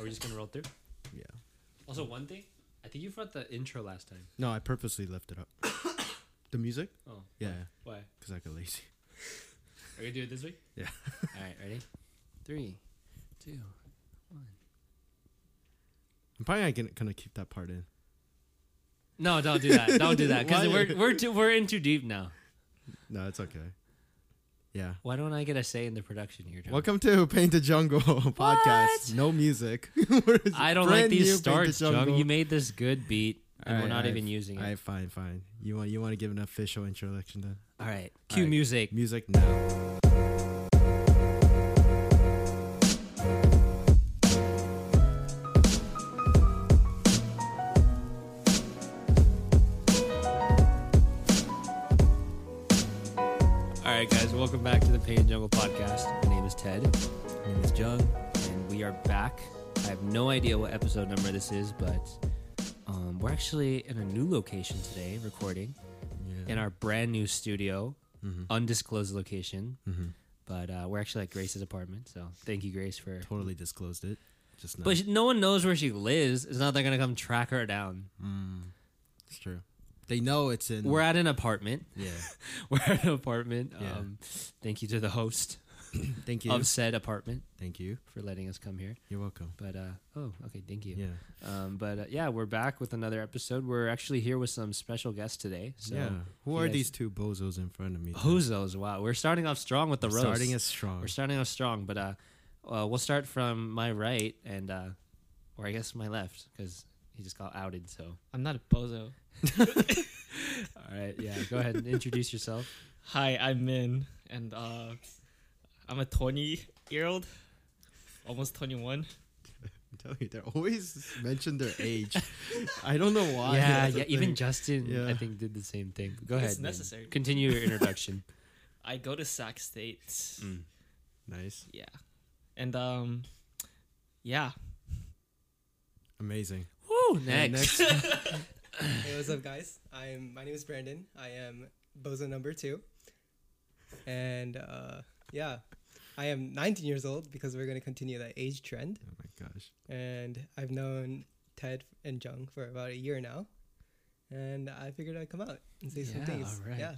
Are we just gonna roll through? Yeah. Also, one thing, I think you forgot the intro last time. No, I purposely left it up. the music? Oh, Yeah, why? because I got lazy. Are we gonna do it this week? Yeah. All right, ready? Three, two, one. I'm probably not gonna, gonna keep that part in. No, don't do that. Don't do that because Why? we're we're too, we're in too deep now. No, it's okay. Yeah. Why don't I get a say in the production here, John? Welcome to Painted Jungle podcast. No music. I don't like these new Paint the starts, John. You made this good beat, and we're Alright, not even using it. Alright, fine, fine. You want you want to give an official introduction then? All right, cue Alright. music. Music now. Idea what episode number this is, but um, we're actually in a new location today, recording Yeah. in our brand new studio, Mhm. undisclosed location. Mhm. But uh, we're actually at Grace's apartment, so thank you, Grace, for. Totally disclosed it. Just now. But she, no one knows where she lives. It's not they're gonna come track her down. Mm, it's true. They know it's in. We're at an apartment. yeah. We're at an apartment. Yeah. Um, thank you to the host Thank you. of said apartment Thank you. for letting us come here. You're welcome. But uh, oh, okay, thank you. Yeah. Um, but uh, yeah, we're back with another episode. We're actually here with some special guests today. So yeah. Who are guys- these two bozos in front of me? Bozos. Wow, we're starting off strong with the We're roast. Starting as strong. we're starting off strong, but uh, uh, we'll start from my right and uh, or I guess my left because he just got outed. So I'm not a bozo. all right, yeah, go ahead and introduce yourself. Hi, I'm Min, and uh, I'm a 20 year old, almost 21. I'm telling you, they always mention their age. I don't know why. yeah, that's yeah. Even thing. Justin, I think, did the same thing. Go It's ahead. Min. necessary. Continue your introduction. I go to Sac State. Mm. nice, Yeah, and um, yeah. amazing. Woo! And Next. Hey, what's up, guys? I'm my name is Brandon. I am bozo number two, and uh, yeah, I am 19 years old because we're gonna continue that age trend. Oh my gosh. And I've known Ted and Jung for about a year now, and I figured I'd come out and say some Yeah, things. alright. Yeah,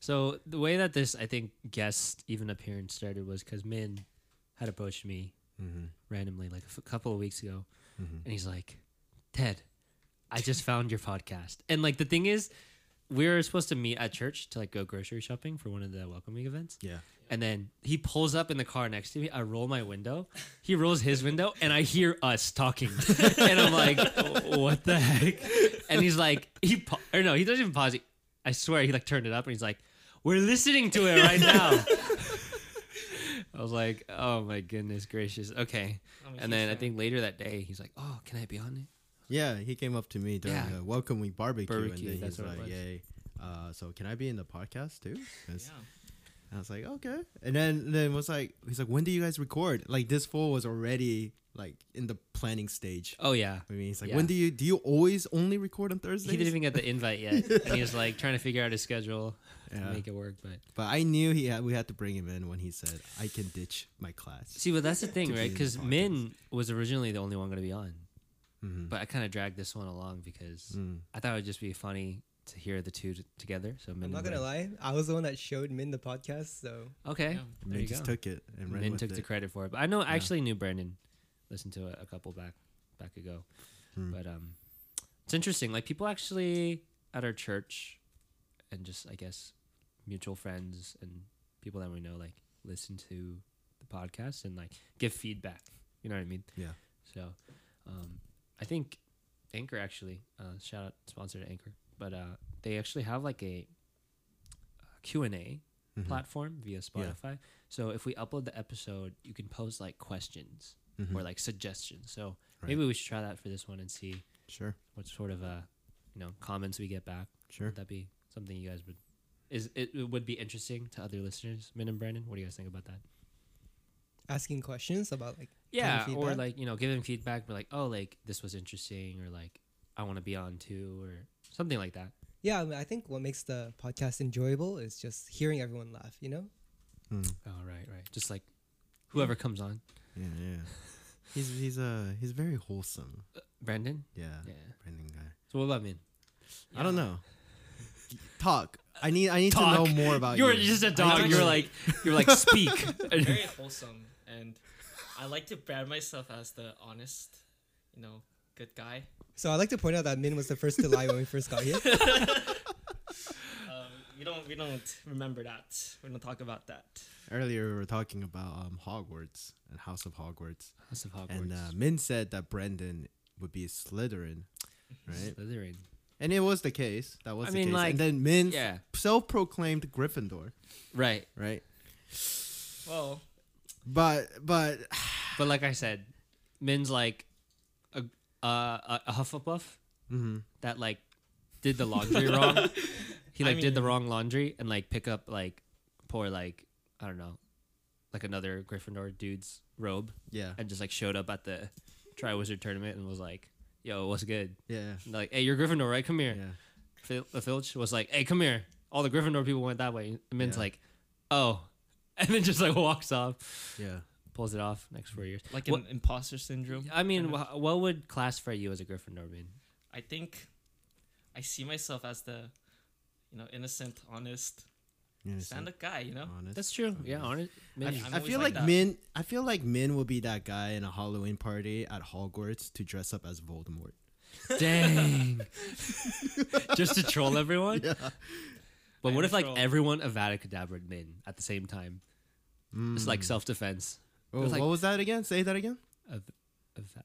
So the way that this, I think, guest even appearance started was because Min had approached me Mm-hmm. randomly like a f- couple of weeks ago, Mm-hmm. and he's like, "Ted, I just found your podcast." And like the thing is, we were supposed to meet at church to like go grocery shopping for one of the welcoming events, Yeah. and then he pulls up in the car next to me. I roll my window, he rolls his window, and I hear us talking, and I'm like, "What the heck?" And he's like, he pa- or no, he doesn't even pause. He, I swear, he like turned it up, and he's like, "We're listening to it right now." I was like, "Oh my goodness gracious!" Okay, and then I think later that day, he's like, "Oh, can I be on it?" Yeah, he came up to me during Yeah. the welcome week barbecue, Barbecue, and then he's like, "Yay." Uh, so can I be in the podcast too?" Yeah. I was like, okay. And then then was like, he's like, when do you guys record? Like this fool was already like in the planning stage. Oh yeah, I mean, he's like, Yeah. when do you do you always only record on Thursdays? he didn't even get the invite yet, and he was like trying to figure out his schedule to Yeah. make it work. But But I knew he had, we had to bring him in when he said, I can ditch my class. see, but that's the thing, right? Because. Min was originally the only one going to be on, Mhm. but I kind of dragged this one along because Mm. I thought it would just be funny to hear the two t- together. So Min I'm not gonna Brandon. lie. I was the one that showed Min the podcast, so Okay, Yeah. there Min you just go. took it and ran Min with took it. the credit for it, but I know I Yeah. actually knew Brandon. Listened to it a couple back back ago, Hmm. but um, it's interesting. Like people actually at our church, and just I guess mutual friends and people that we know like listen to the podcast and like give feedback. You know what I mean? Yeah. So, um, I think Anchor actually uh, shout out sponsor to Anchor, but uh, they actually have like a Q and A Mhm. platform via Spotify. So if we upload the episode, you can post like questions Mhm. or like suggestions. So Right. maybe we should try that for this one and see Sure, what sort of uh you know comments we get back. sure. Would that be something you guys would is it, it would be interesting to other listeners, Min and Brandon? What do you guys think about that? Asking questions about like Yeah, Giving or like you know giving feedback, but like oh like this was interesting or like I want to be on too or something like that. yeah. I, mean, I think what makes the podcast enjoyable is just hearing everyone laugh. You know. Mm. Oh right, right. Just like whoever comes on. Yeah, yeah. He's he's uh he's very wholesome. Brandon. Yeah, Yeah. Brandon guy. So what about me? I don't know. Talk. I need I need Talk. to know more about You're you. Are just a dog. You're like you're like speak. very wholesome, and I like to brand myself as the honest, you know, good guy. So I'd like to point out that Min was the first to lie when we first got here. Um, we don't we don't remember that. We don't talk about that. Earlier we were talking about um Hogwarts and House of Hogwarts, House of Hogwarts. and uh, Min said that Brandon would be Slytherin, right? Slytherin. and it was the case. That was I the mean, case. like, and then Min Yeah. self-proclaimed Gryffindor, Right. right? Well, But but But like I said, Min's like a uh, a Hufflepuff mhm. that like did the laundry wrong. He I like did the wrong laundry and like pick up like poor like I don't know, like another Gryffindor dude's robe yeah and just like showed up at the Triwizard tournament and was like, "Yo, what's good?" yeah And, like, "Hey, you're Gryffindor, right? Come here." yeah. Phil, uh, Filch was like, "Hey, come here." All the Gryffindor people went that way. Min's Yeah. like, "Oh," and then just like walks off, Yeah. pulls it off. Next four years. like What- an imposter syndrome. I mean, kinda. what would classify you as a Gryffindor mean? I think I see myself as the, you know, innocent, honest, Innocent, stand-up guy. You know, honest. That's true. Yeah, honest. I, Min- I'm I feel like like. Min. I feel like Min will be that guy in a Halloween party at Hogwarts to dress up as Voldemort. Dang. Just to troll everyone. Yeah. But I what if like troll. everyone Avada Kedavra Min at the same time? It's like Mm. self defense. Oh, was like- what was that again? Say that again. Av- Ava-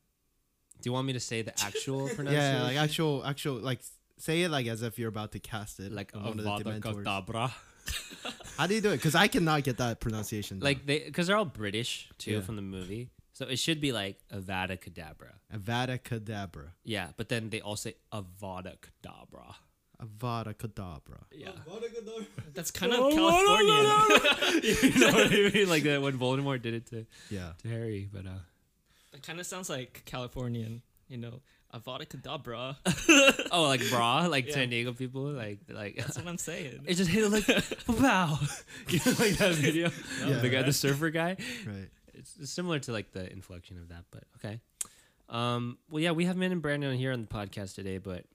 Do you want me to say the actual pronunciation? Yeah, like actual, actual, like say it like as if you're about to cast it, like on one of the Avada Dementors. Kedavra. How do you do it? Because I cannot get that pronunciation. Like they, because they're all British too Yeah. from the movie, so it should be like Avada Kedavra. down. Avada Kedavra. Yeah, but then they all say Avada Kedavra. Avada Kedavra. Yeah. that's kind of Californian. you know what I mean? Like that when Voldemort did it to, Yeah. to Harry, but uh. That kind of sounds like Californian. You know, Avada Kedavra. Oh, like bra, like Yeah. San Diego people, like like That's what I'm saying. it just hit it like wow, you know, like that video, Yeah. the guy, the surfer guy. Right. It's, it's similar to like the inflection of that, but okay. Um, well, yeah, we have Min and Brandon here on the podcast today, but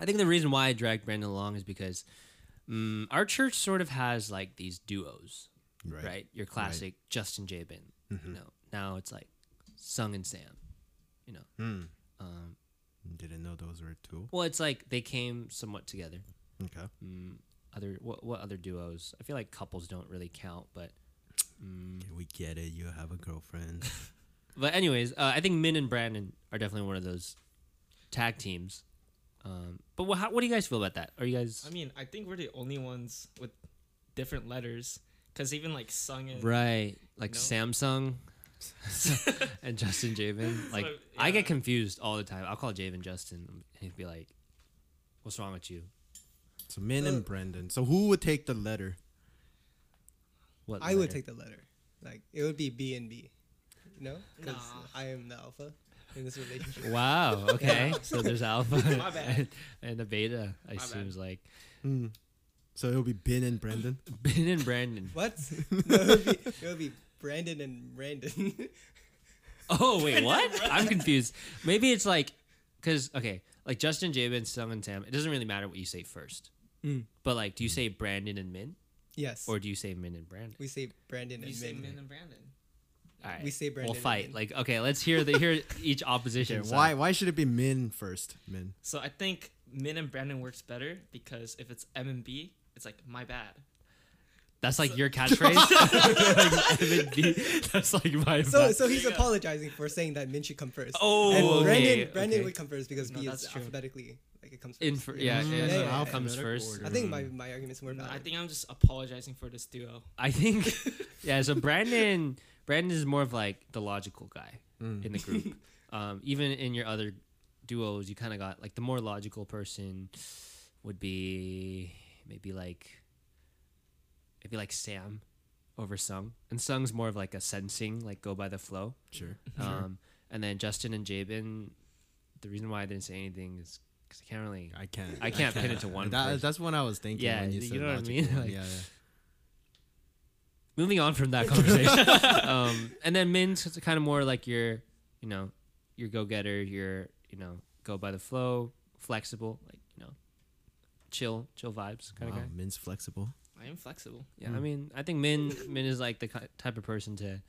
I think the reason why I dragged Brandon along is because um, our church sort of has like these duos, Right. right? Your classic Justin Jabin, Mhm. you know. Now it's like Sung and Sam, you know. Hmm. Um, Didn't know those were two. well, it's like they came somewhat together. Okay. Mm, other what what other duos? I feel like couples don't really count, but mm, Okay, we get it. You have a girlfriend. but anyways, uh, I think Min and Brandon are definitely one of those tag teams. Um, but what how, what do you guys feel about that? Are you guys I mean, I think we're the only ones with different letters. Cause even like sung and right? Like No. Samsung and Justin Javen. Like I yeah. get confused all the time. I'll call Javen Justin, and he'd be like, "What's wrong with you?" so Min and Brandon. So who would take the letter? What I would take the letter. Like it would be B and B. No, because Nah. I am the alpha in this relationship. Wow. Okay. so there's alpha My bad. and, and a beta. I My assume bad. like Hmm. So it'll be Bin and Brandon. Ben and Brandon. What? no, it'll, be, it would be Brandon and Brandon. Oh wait, what? I'm confused. Maybe it's like, cause okay, like Justin, Jabin, Sung, and Sam. It doesn't really matter what you say first. Mm. But like, do you say Brandon and Min, yes. or do you say Min and Brandon? we say Brandon and Min. You and say Min. Min and Brandon. All right, we say Brandon We'll fight. Like, okay, let's hear the hear each opposition. Okay, side. why why should it be Min first? Min. So I think Min and Brandon works better because if it's M and B, it's like my bad. That's like your catchphrase. like, M and B. That's like my. So, bad. so he's Yeah. apologizing for saying that Min should come first. oh, and okay, Brandon, Brandon okay. would come first because No, B that's is true. alphabetically like it comes first. In for, yeah, Mm, yeah, yeah, yeah, Al yeah. comes first. order. I think my, my argument's more No, valid. I think I'm just apologizing for this duo. I think, yeah. So Brandon, Brandon is more of like the logical guy Mm. in the group. um, even in your other duos, you kind of got like the more logical person would be maybe like maybe like Sam over Sung, and Sung's more of like a sensing, like go by the flow. Sure. Um, and then Justin and Jabin, the reason why I didn't say anything is because I can't really. I can't. I can't pin it to one That, that's what I was thinking. Yeah, when you, you said know what I mean? Like- yeah, yeah. Moving on from that conversation. um, and then Min's kind of more like your you know, you're go getter. You're you know go by the flow, flexible, like you know, chill, chill vibes kind wow, of guy. Min's flexible. I am flexible. Yeah, Hmm. I mean, I think Min Min is like the type of person to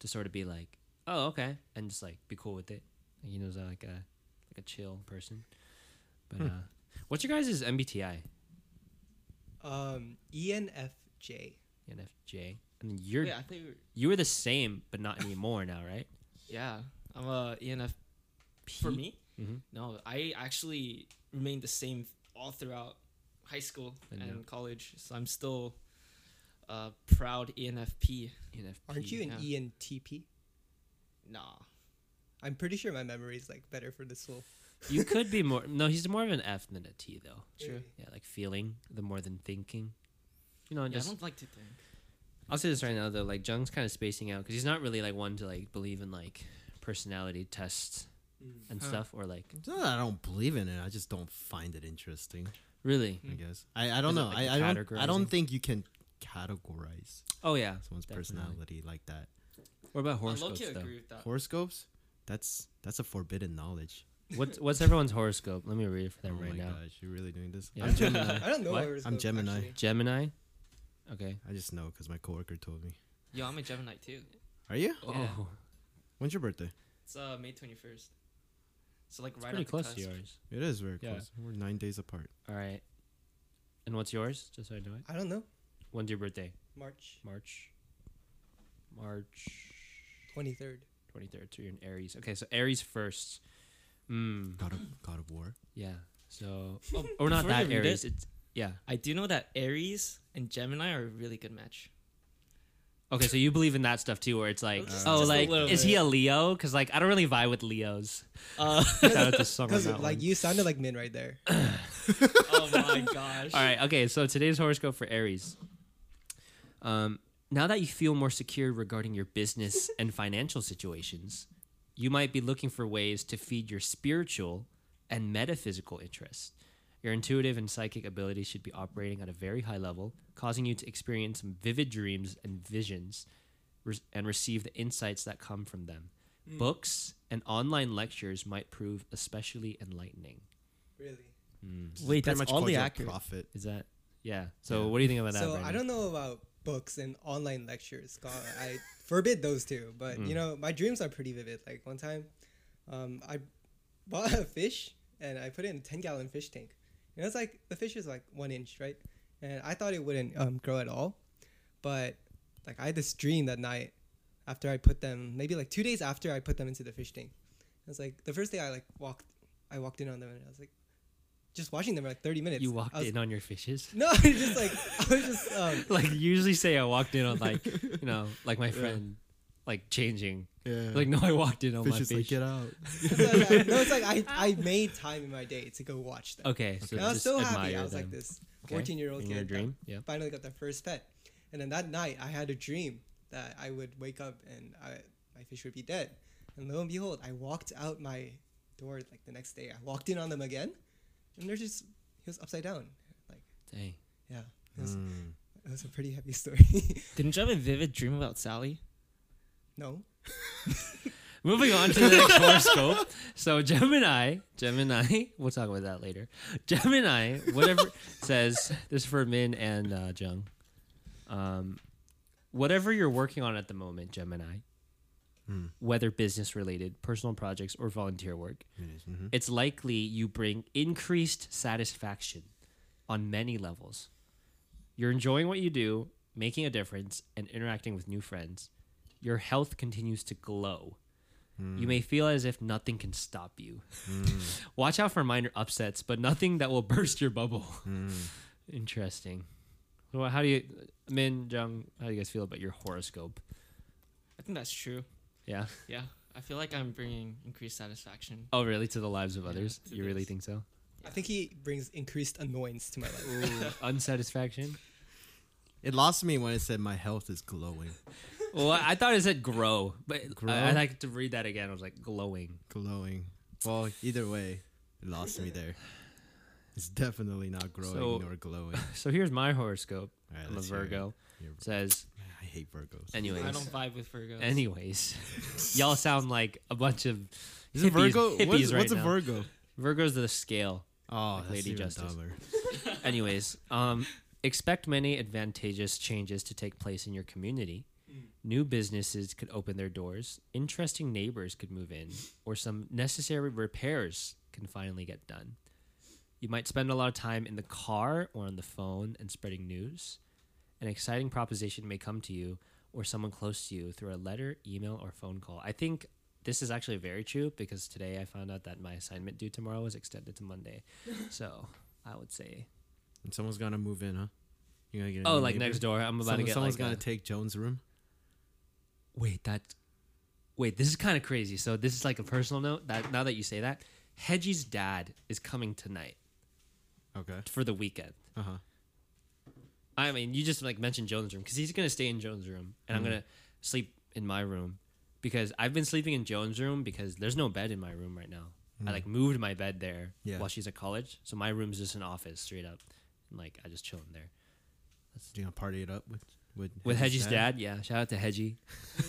to sort of be like, oh okay, and just like be cool with it. Like, he knows like a like a chill person. But Hmm. uh, what's your guys' MBTI? Um, ENFJ. NFJ, and then you're yeah, I think. we're- you were the same, but not anymore now, right? Yeah, I'm a ENF. For me, Mm-hmm. no, I actually remained the same all throughout high school And and college. So I'm still a proud E ENFP. Aren't you an yeah. ENTP? Nah. I'm pretty sure my memory is like better for this whole. You could be more. No, he's more of an F than a T, though. True. Yeah, like feeling the more than thinking. You know, Yeah, I just don't like to think. I'll say this right now though, like Jung's kind of spacing out because he's not really like one to like believe in like personality tests mm. and Huh. stuff or like It's not that I don't believe in it. I just don't find it interesting. really. I hmm. guess. I, I don't Is it know. like I, I don't. I don't think you can categorize Oh yeah. someone's Definitely. personality like that. What about horoscopes low-key though? agree with that. Horoscopes. That's that's a forbidden knowledge. What's what's everyone's horoscope? Let me read it for them oh right my now. gosh, you're really doing this? Yeah. I'm Gemini. I don't know. What? I'm Gemini. actually. Gemini. Okay. I just know because my coworker told me. Yo, I'm a Gemini too. Are you? Yeah. Oh, When's your birthday? It's uh, May 21st. So like it's right pretty at the close cusp. to yours. It is very Yeah. close. We're nine days apart. All right. And what's yours? Just so I know it. I don't know. When's your birthday? March March. March 23rd. twenty third. So you're in Aries. Okay, so Aries first. Mm. God of God of War. Yeah. So oh, or not before that you read Aries. It's yeah. I do know that Aries and Gemini are a really good match. Okay, so you believe in that stuff too, where it's like, Just- oh, just a like, little is he a Leo? Because like, I don't really vibe with Leos. Uh, Shout out to Summer on Because that like one. you sounded like Min right there. oh my gosh. All right, okay. So today's horoscope for Aries. Um, now that you feel more secure regarding your business and financial situations, you might be looking for ways to feed your spiritual and metaphysical interests. Your intuitive and psychic abilities should be operating at a very high level, causing you to experience some vivid dreams and visions re- and receive the insights that come from them. Books and online lectures might prove especially enlightening. Really. Just Wait, that's much all the your accurate. prophet. Is that yeah? So Yeah. what do you think about that? So Brandon? I don't know about books and online lectures. God, I forbid those two. But Mm. you know, my dreams are pretty vivid. Like one time, um, I bought a fish and I put it in a ten gallon fish tank. Know, it's like the fish is like one inch, right? And I thought it wouldn't um, grow at all, but like I had this dream that night after I put them, maybe like two days after I put them into the fish tank. It was like the first day I like walked, I walked in on them and I was like, just watching them for like thirty minutes. You walked was, in on your fishes. No, I was just like I was just um, like usually say I walked in on like you know like my friend like changing. Yeah. Like no, I walked in on fish my is fish. like get out. It's like, I- no, it's like I, I made time in my day to go watch them. Okay, so And I was just so admire happy. I was like them. this Okay, 14 year old in kid. your that dream. Yeah. Finally got their first pet. And then that night, I had a dream that I would wake up and I, my fish would be dead. And lo and behold, I walked out my door like the next day. I walked in on them again, and they're just he was upside down. Like Dang. yeah, it was, Mm. it was a pretty heavy story. Didn't you have a vivid dream about Sally? no, Moving on to the next horoscope. So Gemini, Gemini, we'll talk about that later. Gemini, whatever says this is for Min and uh, Jung. Um, whatever you're working on at the moment, Gemini, Hmm. whether business related, personal projects, or volunteer work, It is, mhm. it's likely you bring increased satisfaction on many levels. You're enjoying what you do, making a difference, and interacting with new friends. Your health continues to glow. You may hmm. feel as if nothing can stop you. Hmm. Watch out for minor upsets, but nothing that will burst your bubble. Hmm. Interesting. Well, how do you, Min, Jung, how do you guys feel about your horoscope? I think that's true. Yeah. Yeah. I feel like I'm bringing increased satisfaction. Oh, really? To the lives of Yeah, others? to You really think so? I think he brings increased annoyance to my life. Unsatisfaction? It lost me when it said my health is glowing. Well, I thought it said grow, but Grow? I, I like to read that again. I was like glowing. Glowing. Well, either way, it lost me there. It's definitely not growing So- nor glowing. So here's my horoscope. All right, I'm a let's hear it. Virgo. Your- It says I hate Virgos. Anyways, I don't vibe with Virgos. anyways, y'all sound like a bunch of Is it hippies- Virgo? hippies What's, right what's a. Virgo? Virgos are the scale. Oh, Like that's Lady even Justice. dumber. Anyways, um, expect many advantageous changes to take place in your community. New businesses could open their doors, interesting neighbors could move in, or some necessary repairs can finally get done. You might spend a lot of time in the car or on the phone and spreading news. An exciting proposition may come to you or someone close to you through a letter, email, or phone call. I think this is actually very true because today I found out that my assignment due tomorrow was extended to Monday. so I would say And someone's gonna move in, huh? You're gonna get. a Oh, like neighbor? next door. I'm about Someone- to get someone's like gonna a- take Jones' room. Wait that. Wait, this is kind of crazy. So this is like a personal note. That now that you say that, Hedgie's dad is coming tonight Okay. for the weekend. Uh huh. I mean, you just like mentioned Jones' room because he's gonna stay in Jones' room, and I'm Mhm. gonna sleep in my room because I've been sleeping in Jones' room because there's no bed in my room right now. I like moved my bed there Yeah. while she's at college, so my room's just an office straight up, and like I just chill in there Do You gonna party it up with with with Hedgie's dad. Yeah, shout out to Hedgie.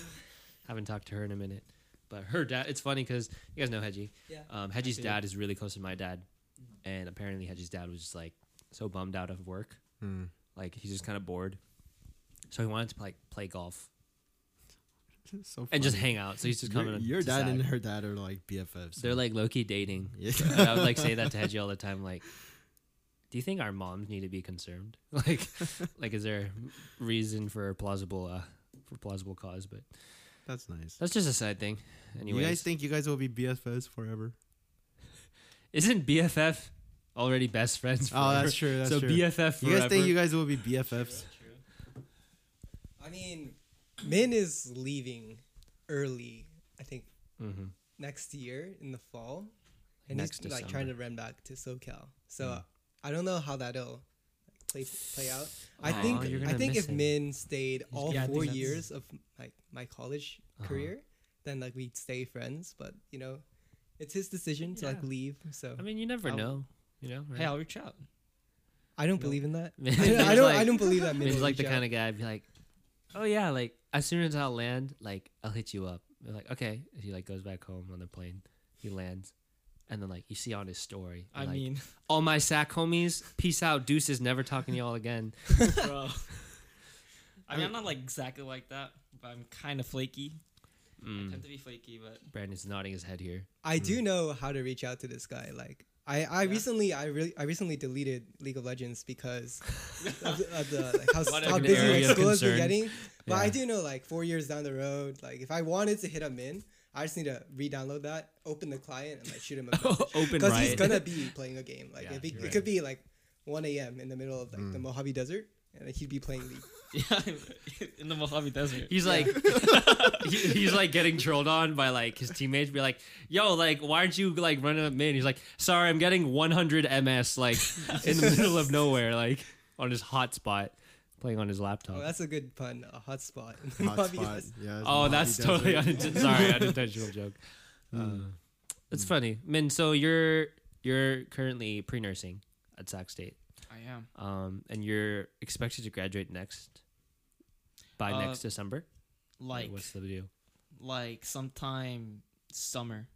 Haven't talked to her in a minute, but her dad. It's funny because you guys know Hedgie. Yeah. Um, Hedgie's dad is really close to my dad, and apparently Hedgie's dad was just like so bummed out of work, Hmm. like he's just kind of bored, so he wanted to like play golf so and just hang out. So he's just Your, coming. your to dad Sag. and her dad are like BFFs. They're like low key dating. yeah. And I would like say that to Hedgie all the time. Like, do you think our moms need to be concerned? Like, like is there reason for a plausible uh for plausible cause? But That's nice. that's just a side thing. Anyway, You guys think you guys will be BFFs forever? isn't BFF already best friends? Oh, that's true. That's so true. BFF forever. you guys think you guys will be BFFs? I mean, Min is leaving early. I think Mhm. next year in the fall, and Next he's like trying to run back to SoCal. So Mm. I don't know how that'll like, play play out. I Aw, think you're I gonna think miss if him. Min stayed all yeah, I think four that's- years of like my college Uh-huh. career, then like we'd stay friends. But you know, it's his decision to like Yeah. leave. So I mean, you never I'll- know. You know, Hey, I'll reach out. I don't No. believe in that. Min's I, I don't. like- I don't believe that. Min Min's will like the reach kind of guy I'd be like, oh yeah, like as soon as I'll land, like I'll hit you up. They're like, okay. He like goes back home on the plane. He lands, and then like you see on his story. I like, mean, all my Sac homies, peace out, deuces, never talking to y'all again. bro. I mean, I'm not like exactly like that, but I'm kind of flaky. I Mm. tend to be flaky, but Brandon's nodding his head here. I do know how to reach out to this guy. Like I, I Yeah. recently, I really, I recently deleted League of Legends because of the, of the like how, how busy area like school has been getting. But I do know like four years down the road, like if I wanted to hit him in, I just need to re-download that, open the client, and like shoot him a message. Open Because he's gonna be playing a game. Like Yeah, it'd it right. could be like 1 a.m. in the middle of like Mm. the Mojave Desert, and like, he'd be playing League. yeah, in the Mojave Desert. He's like, he, he's like getting trolled on by like his teammates. Be like, yo, like, why aren't you like running up mid? He's like, sorry, I'm getting 100 ms like in the middle of nowhere, like on his hotspot, playing on his laptop. Oh, that's a good pun. A hotspot. in the Mojave Hotspot. Desert. Yeah. it's Oh, Mojave that's Desert. totally unintentional. Sorry, unintentional joke. Uh, Mm. it's funny, Min. So you're you're currently pre-nursing at Sac State, I am. um, and you're expected to graduate next by Uh, next December. Like, what's the deal? like sometime summer.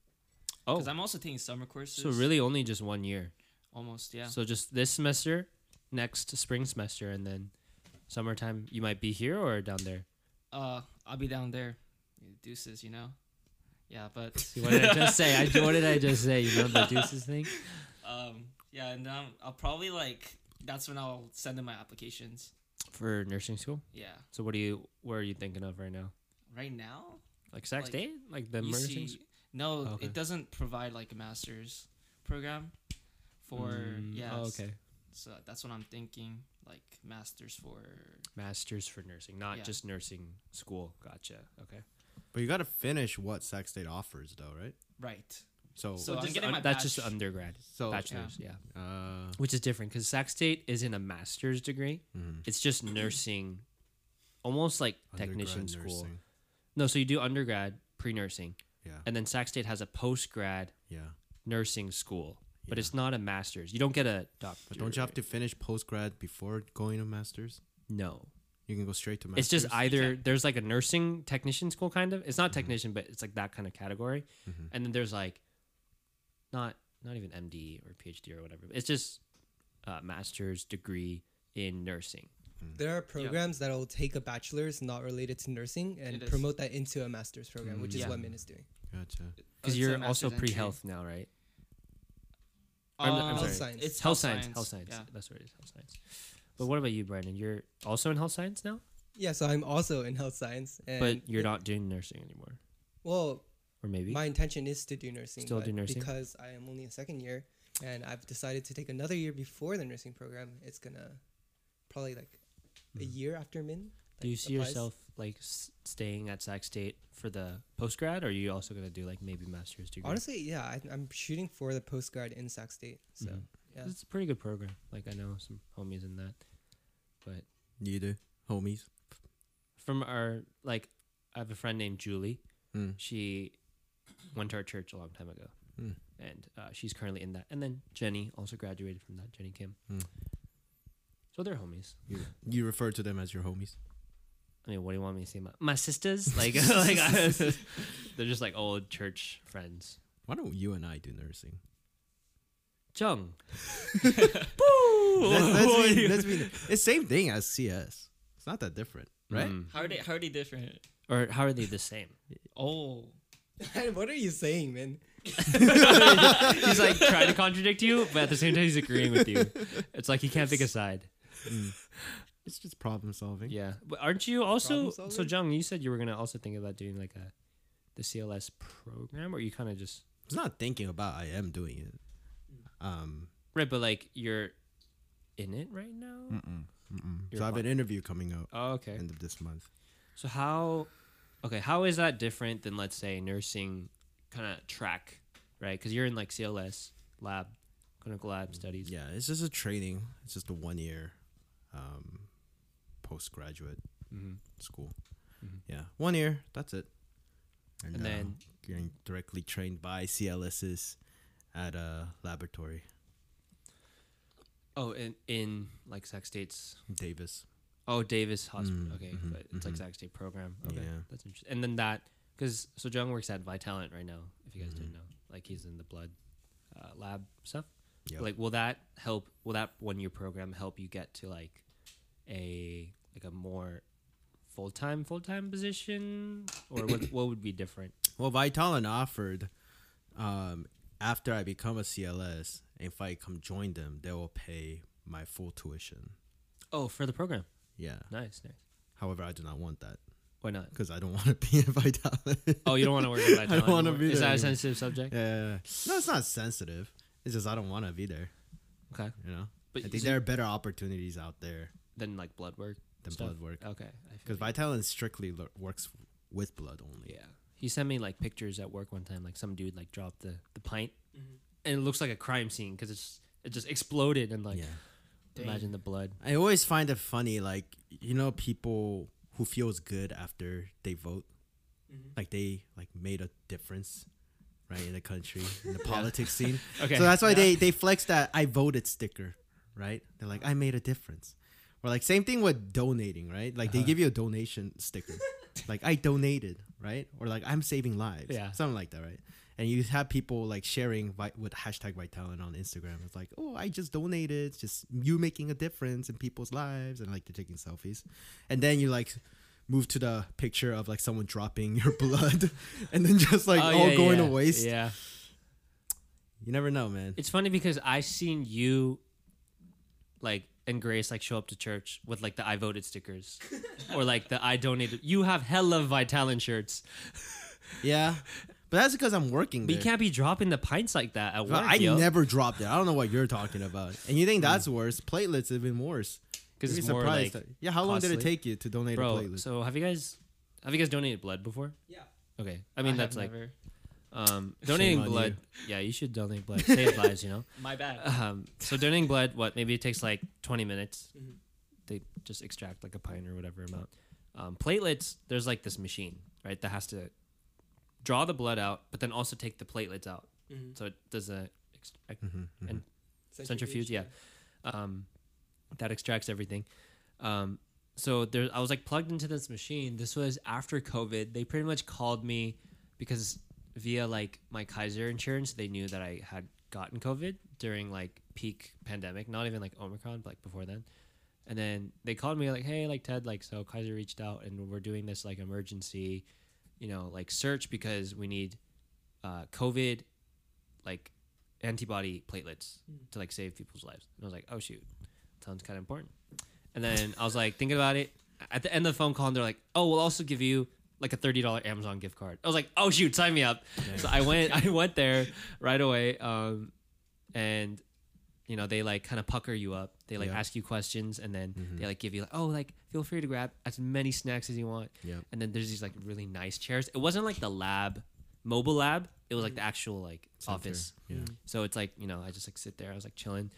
Oh, Because I'm also taking summer courses. so really only just one year. almost yeah. So just this semester, next spring semester, and then summertime. You might be here or down there. Uh, I'll be down there. Deuces, you know. Yeah, but what did I just say? I, what did I just say? You know the deuces thing. um, yeah, and um, I'll probably like that's when I'll send in my applications. for nursing school. Yeah, So what do you? Where are you thinking of right now? right now. Like Sac Like, State, like the nursing. see- no, Oh, okay. it doesn't provide like a master's program for Mm, yeah. Oh, okay. So that's what I'm thinking, like masters for Masters for nursing, not Yeah. just nursing school. Gotcha. Okay. But you got to finish what Sac State offers, though, right? right. So, So I'm getting un- my that's just undergrad, so bachelor's. Yeah. uh, which is different because Sac State isn't a master's degree. mhm. It's just nursing, almost like Undergrad technician school. nursing. No, so you do undergrad pre nursing, Yeah. and then Sac State has a post grad Yeah. nursing school, but it's not a master's. You don't get a doctor. But don't you have to finish post grad before going to masters? No, You can go straight to. Master's. It's just masters. either there's like a nursing technician school kind of. It's not technician, but it's like that kind of category. Mhm. And then there's like not not even MD or PhD or whatever. It's just uh, master's degree in nursing. There are programs that will take a bachelor's not related to nursing and promote that into a master's program, which is Yeah. what Min is doing. Gotcha. Because It's a you're also pre-health now, right? I'm- I'm Uh, sorry. science. It's health science. Health science. science. Yeah. That's what it is. Health science. But what about you, Brandon? You're also in health science now, Yeah, so I'm also in health science, and but you're not doing nursing anymore, Well, or maybe. my intention is to do nursing. Still do nursing? because I am only a second year, and I've decided to take another year before the nursing program. It's gonna probably like a Mhm. year after Min. Do you see applies. yourself like s- staying at Sac State for the post grad, or are you also gonna do like maybe master's degree? Honestly, yeah, I, I'm shooting for the post grad in Sac State. So Mhm. yeah. it's a pretty good program. Like I know some homies in that, but You do, homies. from our like, I have a friend named Julie. Mm. She went to our church a long time ago, Mm. and uh, she's currently in that. And then Jenny also graduated from that. Jenny Kim. Mm. So they're homies. You, you refer to them as your homies. I mean, what do you want me to say? My, my sisters, like, like I, they're just like old church friends. Why don't you and I do nursing? Jung. Let's, let's be, let's be, it's same thing as CS. It's not that different, right? Mm. How are they? How are they different? Or how are they the same? Oh, what are you saying, man? he's like trying to contradict you, but at the same time he's agreeing with you. It's like he can't pick a side. Mm. It's just problem solving. Yeah, but aren't you also? So. Jung, you said you were gonna also think about doing like a the CLS program, or you kind of just It's not thinking about. I am doing it. Um. right, but like you're in it right now. Mm-mm, mm-mm. So I have an interview coming up Oh, okay. end of this month. So how? Okay, how is that different than let's say nursing kind of track, right? Because you're in like CLS lab, clinical lab studies. Yeah, it's just a training. It's just a one year um, postgraduate hmm school. Mhm. Yeah, one year. That's it. And uh, then- getting directly trained by CLSs at a laboratory, Oh, in in like Sac State's. Davis. Oh, Davis Hospital. Mm, okay, mhm, but it's like mhm. Sac State program. Okay, Yeah. that's interesting. And then that because so Jung works at Vitalant right now. If you guys didn't know, like he's in the blood uh, lab stuff. Yep. Like, will that help? Will that one year program help you get to like a like a more full time full time position, or what? what would be different? Well, Vitalant offered um, after I become a CLS, if I come join them, they will pay my full tuition. Oh, for the program. Yeah. Nice, nice. However, I do not want that Why not? because I don't want to be in Vitalant. Oh, you don't want to work at Vitalant. I don't wanna anymore? be Is there that a sensitive subject? Yeah. No, it's not sensitive. It's just I don't want to be there. Okay, You know, but I think there are better opportunities out there than like blood work. than stuff? blood work Okay, because you. Vitalant strictly lo- works with blood only. Yeah. He sent me like pictures at work one time, like some dude like dropped the, the pint, mm-hmm. and it looks like a crime scene because it's it just exploded and like yeah. imagine the blood. I always find it funny, like you know, people who feels good after they vote, mm-hmm. like they like made a difference, right, in the country, in the politics scene. Okay, So that's why they they flex that I voted sticker, right? They're like I made a difference. Or like same thing with donating, right? Like they Uh-huh. give you a donation sticker, like I donated, right? Or like I'm saving lives, Yeah. something like that, right? And you have people like sharing vi- with hashtag Vitalant on Instagram. It's like, oh, I just donated. It's just you making a difference in people's lives, and like they're taking selfies. And then you like move to the picture of like someone dropping your blood, and then just like Oh, all yeah, going yeah. to waste. Yeah, You never know, man. it's funny because I seen you, like and Grace like show up to church with like the I voted stickers, or like the I donated. You have hella Vitalant shirts, Yeah, but that's because I'm working but there. you can't be dropping the pints like that at work, I yo. never dropped it. I don't know what you're talking about. And you think that's worse? Platelets even worse. because You'd it's be more surprised like yeah. How long did it take you to donate a bro. platelet? So have you guys have you guys donated blood before? Yeah. Okay, I mean have that's like never. Um, donating on blood. Yeah, you should donate blood. Save lives, you know. My bad. Um, so donating blood, what maybe it takes like 20 minutes. Mhm. They just extract like a pint or whatever amount. Um, platelets, there's like this machine, right, that has to draw the blood out, but then also take the platelets out. Mhm. So it does a ex- ex- Mhm, mhm. and centrifuge, yeah. um, that extracts everything. Um, so there, I was like plugged into this machine. This was after COVID. They pretty much called me because via like my Kaiser insurance, they knew that I had gotten COVID during like peak pandemic, not even like Omicron, but like before then. And then they called me like, hey, like Ted, like so Kaiser reached out and we're doing this like emergency, you know, like search because we need uh, COVID, like antibody platelets to like save people's lives. And I was like, oh shoot, sounds kind of important. And then I was like thinking about it. At the end of the phone call, and they're like, oh, we'll also give you like a thirty dollar Amazon gift card. I was like, oh shoot, sign me up. So I went, I went there right away, um, and you know they like kind of pucker you up. They like Yeah. ask you questions, and then Mhm. they like give you like, oh, like feel free to grab as many snacks as you want. Yep. And then there's these like really nice chairs. It wasn't like the lab, mobile lab. It was like the actual like Center. office. Yeah. So it's like you know I just like sit there. I was like chilling,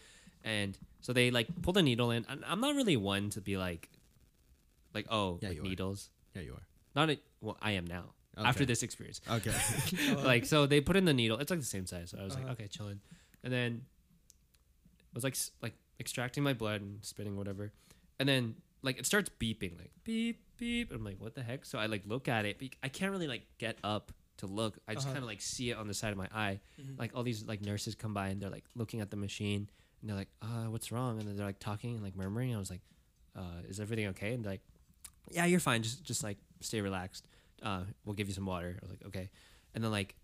and so they like pull the needle in. I'm, I'm not really one to be like, like oh Yeah, like you are. needles. Yeah, you are. Not a, well I am now after this experience. Okay. like so they put in the needle. It's like the same size. So I was Uh-huh. like okay chilling, and then it was like like extracting my blood and spitting whatever, and then like it starts beeping like beep beep. I'm like what the heck? So I like look at it. But I can't really like get up to look. I just Uh-huh. kind of like see it on the side of my eye Mhm. like all these like nurses come by and they're like looking at the machine and they're like, uh, what's wrong? And then they're like talking and like murmuring. I was like, uh, is everything okay? And like, yeah, you're fine. Just just like stay relaxed. Uh, we'll give you some water. I was like, okay. And then like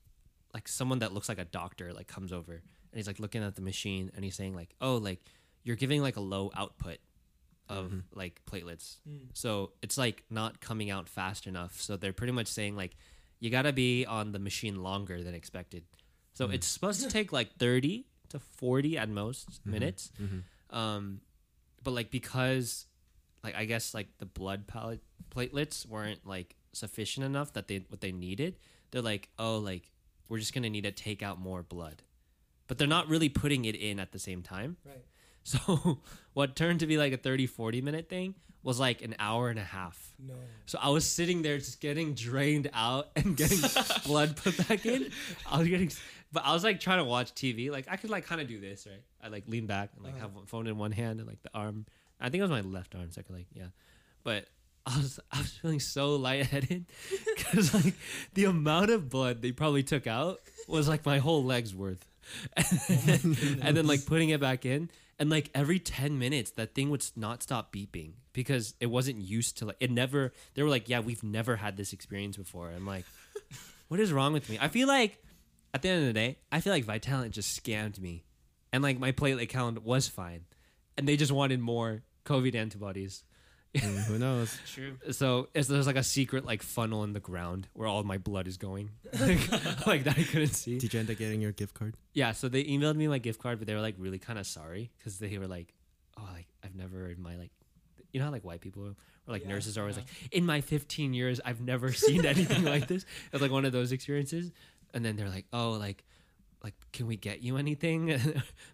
like someone that looks like a doctor like comes over and he's like looking at the machine and he's saying like, oh, like you're giving like a low output of Mhm. like platelets. Mm. So it's like not coming out fast enough. So they're pretty much saying like you gotta be on the machine longer than expected. So Mm. it's supposed to take like thirty to forty at most minutes. Mhm. Um, but like because like I guess like the blood pallet platelets weren't like sufficient enough that they what they needed. They're like, oh, like we're just gonna need to take out more blood, but they're not really putting it in at the same time. Right. So what turned to be like a 30, 40 minute thing was like an hour and a half. No. So I was sitting there just getting drained out and getting blood put back in. I was getting, but I was like trying to watch TV. Like I could like kind of do this, right? I like lean back and like Uh-huh. have one phone in one hand and like the arm. I think it was my left arm, so I could like yeah. But I was I was feeling so lightheaded because like the amount of blood they probably took out was like my whole leg's worth. and then like putting it back in and like every 10 minutes that thing would not stop beeping because it wasn't used to like it never they were like yeah we've never had this experience before. I'm like what is wrong with me? I feel like at the end of the day i feel like vitalant just scammed me and like my platelet count was fine and they just wanted more covid antibodies Mm, who knows? True. so is there's like a secret like funnel in the ground where all my blood is going like, like that i couldn't see Did you end up getting your gift card? yeah, so they emailed me my gift card, but they were like really kind of sorry because they were like, "Oh, like I've never in my like, you know how like white people or like Yeah, nurses are always yeah. like, in my 15 years, I've never seen anything like this." It's like one of those experiences, and then they're like, "Oh, like, like can we get you anything?"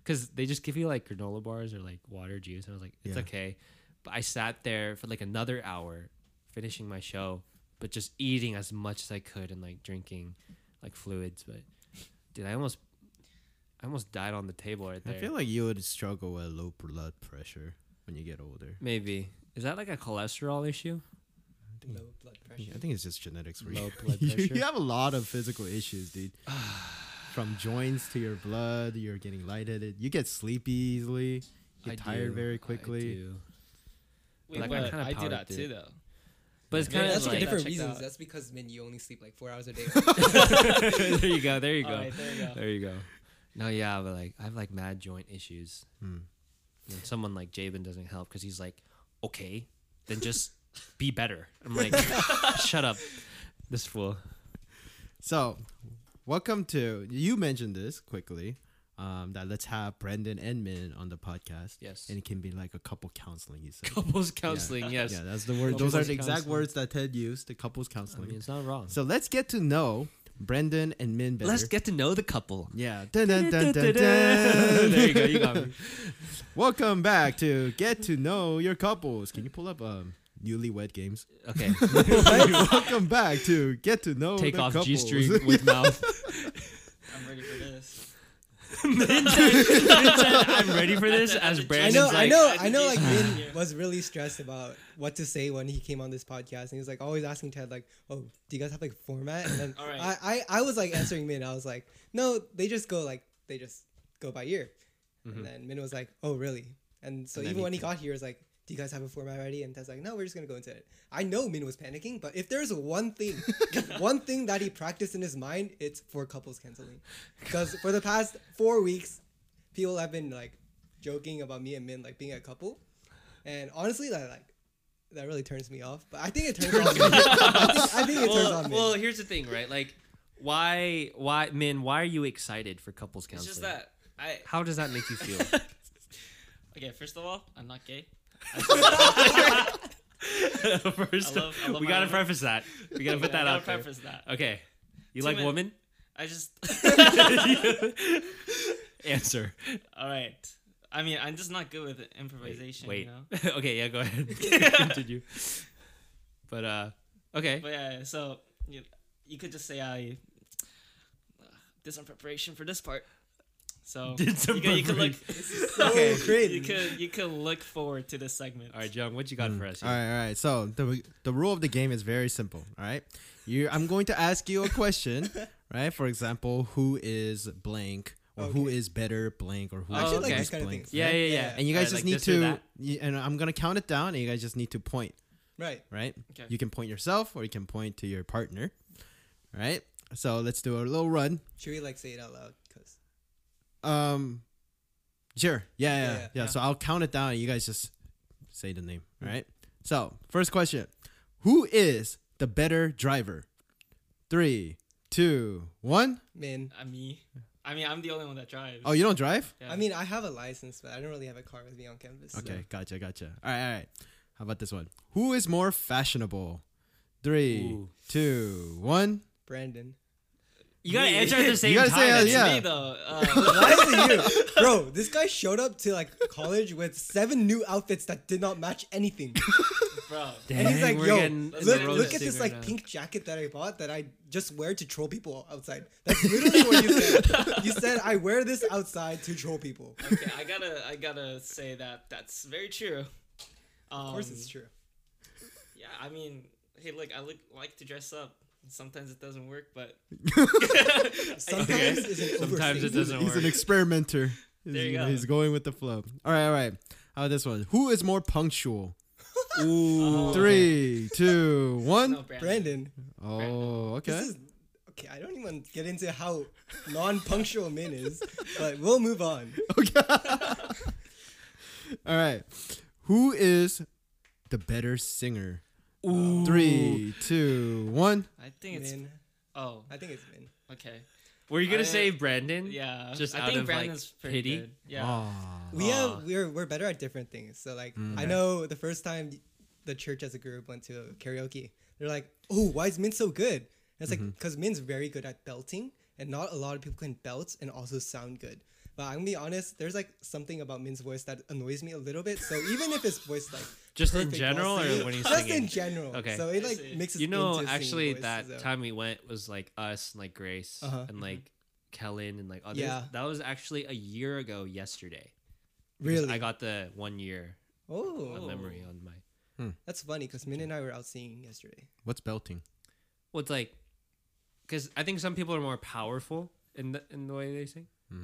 Because they just give you like granola bars or like water juice, and I was like, "It's Yeah. okay," but I sat there for like another hour, finishing my show, but just eating as much as I could and like drinking like fluids, but. Dude, I almost I almost died on the table right there. I feel like you would struggle with low blood pressure when you get older. Maybe. Is that like a cholesterol issue? think- Low blood pressure. I think it's just genetics. For Low you. blood pressure. you have a lot of physical issues, dude. From joints to your blood, you're getting lightheaded. You get sleepy easily. You I get tired do. very I quickly. Do. Wait, Like, I but kinda I, do that through. too, though. But it's Yeah, kind that's of for different checked reasons. out. That's because man, you only sleep like four hours a day. there you go. There you go. Alright, there you go. There you go. No, yeah, but like I have like mad joint issues. Hmm. And someone like Jabin doesn't help because he's like, okay, then just be better. I'm like, shut up, this fool. So, welcome to. You mentioned this quickly. Um, that let's have Brandon and Min on the podcast. Yes. And it can be like a couple counseling. You said. Couples counseling. Yes. Yeah, that's the word. Couples Those are the exact counseling. words that Ted used. The couples counseling. I mean, it's not wrong. so let's get to know Brandon and Min better. Let's get to know the couple. Yeah. Dun, dun, dun, there you go. You got me. Welcome back to Get to Know Your Couples. Can you pull up um newlywed games? Okay. Welcome back to Get to Know Take off. G string with mouth. I'm ready for this. Min said, Min said, I'm ready for this. As at the- I know, like, I know, I I know. Like think- Min was really stressed about what to say when he came on this podcast, and he was like always asking Ted, like, "Oh, do you guys have like format?" And then All right. I, I, I was like answering Min. I was like, "No, they just go like they just go by ear." Mhm. And then Min was like, "Oh, really?" And so And even he when he got here, he was like, "Do you guys have a format ready?" And Ted's like, "No, we're just gonna go into it." I know Min was panicking, but if there's one thing, one thing that he practiced in his mind, it's for couples counseling. Because for the past four weeks, people have been like joking about me and Min like being a couple, and honestly, that like that really turns me off. But I think it turns on me. I think, I think it turns well, on me. well, here's the thing, right? Like, why, why, Min? Why are you excited for couples It's counseling? just that I. How does that make you feel? Okay, first of all, I'm not gay. First, I love- I love we my gotta own- preface that. We gotta put that out there. preface that. Okay, you Two like women? I just. Answer. all right. I mean, I'm just not good with improvisation. Wait. You know. okay, yeah, go ahead. Continue. But uh, okay. But yeah, so you, you could just say I uh, did some preparation for this part. So Did some you could, you could look. so okay. cringe. You could you could look forward to this segment. All right, John, what you got for us? Mm. All here? right, all right. So the the rule of the game is very simple. All right, you. I'm going to ask you a question. right. For example, who is blank, or who Okay. is better blank, or who I is actually like blank these kind of blank, things. Yeah, right? yeah, yeah. Yeah. And you guys Uh, just like need to. that? y- And I'm gonna count it down, and you guys just need to point. right. Right. Okay. You can point yourself, or you can point to your partner. Right. So let's do a little run. Should we like say it out loud? Cause Um, sure. Yeah, yeah, Yeah, yeah. yeah. Yeah. So I'll count it down, and you guys just say the name. All right. So first question: Who is the better driver? Three, two, one. Min. I mean, I mean, I'm the only one that drives. Oh, you don't drive? Yeah. I mean, I have a license, but I don't really have a car with me on campus. so- Okay, gotcha, gotcha. All right, all right. How about this one? Who is more fashionable? Three, Ooh. two, one. Brandon. You gotta answer at the same you gotta time. say, uh, yeah. me though. Uh, Why is it you, bro? This guy showed up to like college with seven new outfits that did not match anything, bro. and he's like, "Yo, look, look at this like now. pink jacket that I bought that I just wear to troll people outside." That's literally what you said. You said I wear this outside to troll people. Okay, I gotta, I gotta say that that's very true. Um, Of course, it's true. Yeah, I mean, hey, look, I look like to dress up. Sometimes it doesn't work, but Sometimes it's an Sometimes it doesn't He's work. an experimenter. He's, There you go. he's going with the flow. All right, all right. How about this one? Who is more punctual? Ooh. Oh. oh Three, two, one. no, Brandon. Brandon. Oh, okay. This is okay. I don't even get into how non-punctual Min is, but we'll move on. Okay. All right. Who is the better singer? Ooh. Three, two, one. I think it's. Min. Oh, I think it's Min. okay. Were you gonna I- say Brandon? Yeah, Just I out think of, Brandon's pretty pity? good. Yeah. Aw. We Aw. have we're we're better at different things. So like Mm. I know the first time the church as a group went to karaoke, they're like, "Oh, why is Min so good?" And it's Mm-hmm. like because Min's very good at belting, and not a lot of people can belt and also sound good. But I'm gonna be honest, there's like something about Min's voice that annoys me a little bit. So even if his voice like Just in general, while or singing- when he's just singing? in general. Okay. So it like see. mixes. You know, actually, voice, that so- time we went was like us and like Grace Uh-huh. and mm-hmm. like Kellen and like others. Yeah. That was actually a year ago yesterday. Really, I got the one year oh, memory on my. Hmm. that's funny because Min and I were out singing yesterday. What's belting? Well, it's like, because I think some people are more powerful in the in the way they sing. Are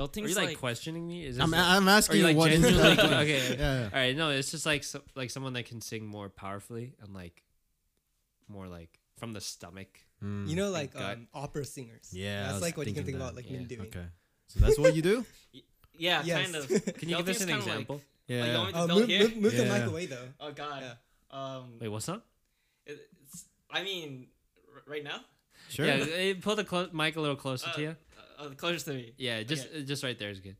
Belting's you like, like, questioning me? Is this I'm, like- I'm are asking you you like what is genuinely? belting. okay. Yeah, All right. No, it's just like so, like someone that can sing more powerfully and like more like from the stomach. Mm. You know, like um, opera singers. Yeah, that's like what you can thinking think about, that. like Min doing. Okay. So that's what you do? yeah, Yes. kind of. Can you give us an kinda like- example? Yeah. Like, you want me to Oh, belt move, move, move the mic away though. Oh God. Yeah. Um, Wait, what's up? I mean, r- right now. sure. Yeah, eh, pull the clo- mic a little closer to Uh, you. Uh, uh, closest to me. Yeah, just okay. just right there is good.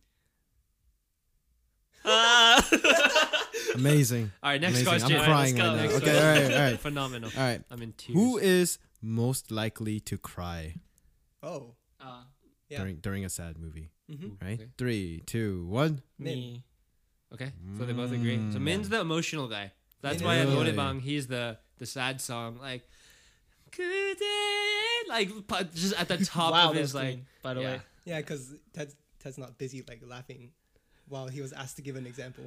Uh, Amazing. All right, next Amazing. question. I'm crying let's right now. Okay, all question. right, all right. Phenomenal. All right. I'm in tears. Who is most likely to cry Oh, uh, Yeah. during during a sad movie? mm-hmm. Right? Okay. Three, two, one. me. Okay, so they both agree. So Mm. Min's the emotional guy. That's Min why at is. Noraebang he's the the sad song like, "Good day," like just at the top wow, of his like. clean, by the yeah. way. Yeah, because Ted's Ted's not busy like laughing while he was asked to give an example.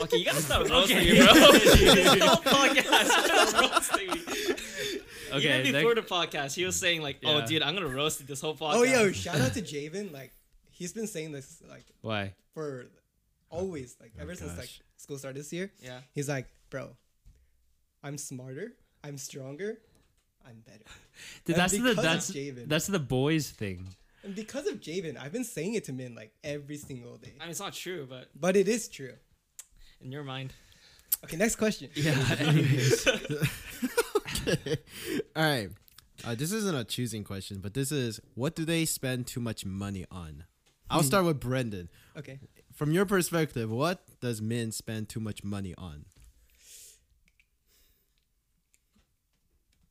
Okay, you gotta stop roasting Okay. me, bro. this whole podcast, roasting me. Okay, Even that- before the podcast, he was saying like, "Oh, Yeah. dude, I'm gonna roast you this whole podcast." Oh yo, shout out to Javen. Like he's been saying this like Why? for always, like oh, ever since like school started this year. yeah. He's like, bro, I'm smarter, I'm stronger, I'm better. Dude, And that's the that's Javen. that's the boys thing. And because of Javen, I've been saying it to Min like every single day. I mean, it's not true, but But it is true. in your mind, Okay, next question. Yeah. Anyways. All right. Uh, this isn't a choosing question, but this is what do they spend too much money on? I'll start with Brandon. Okay. From your perspective, what does Min spend too much money on?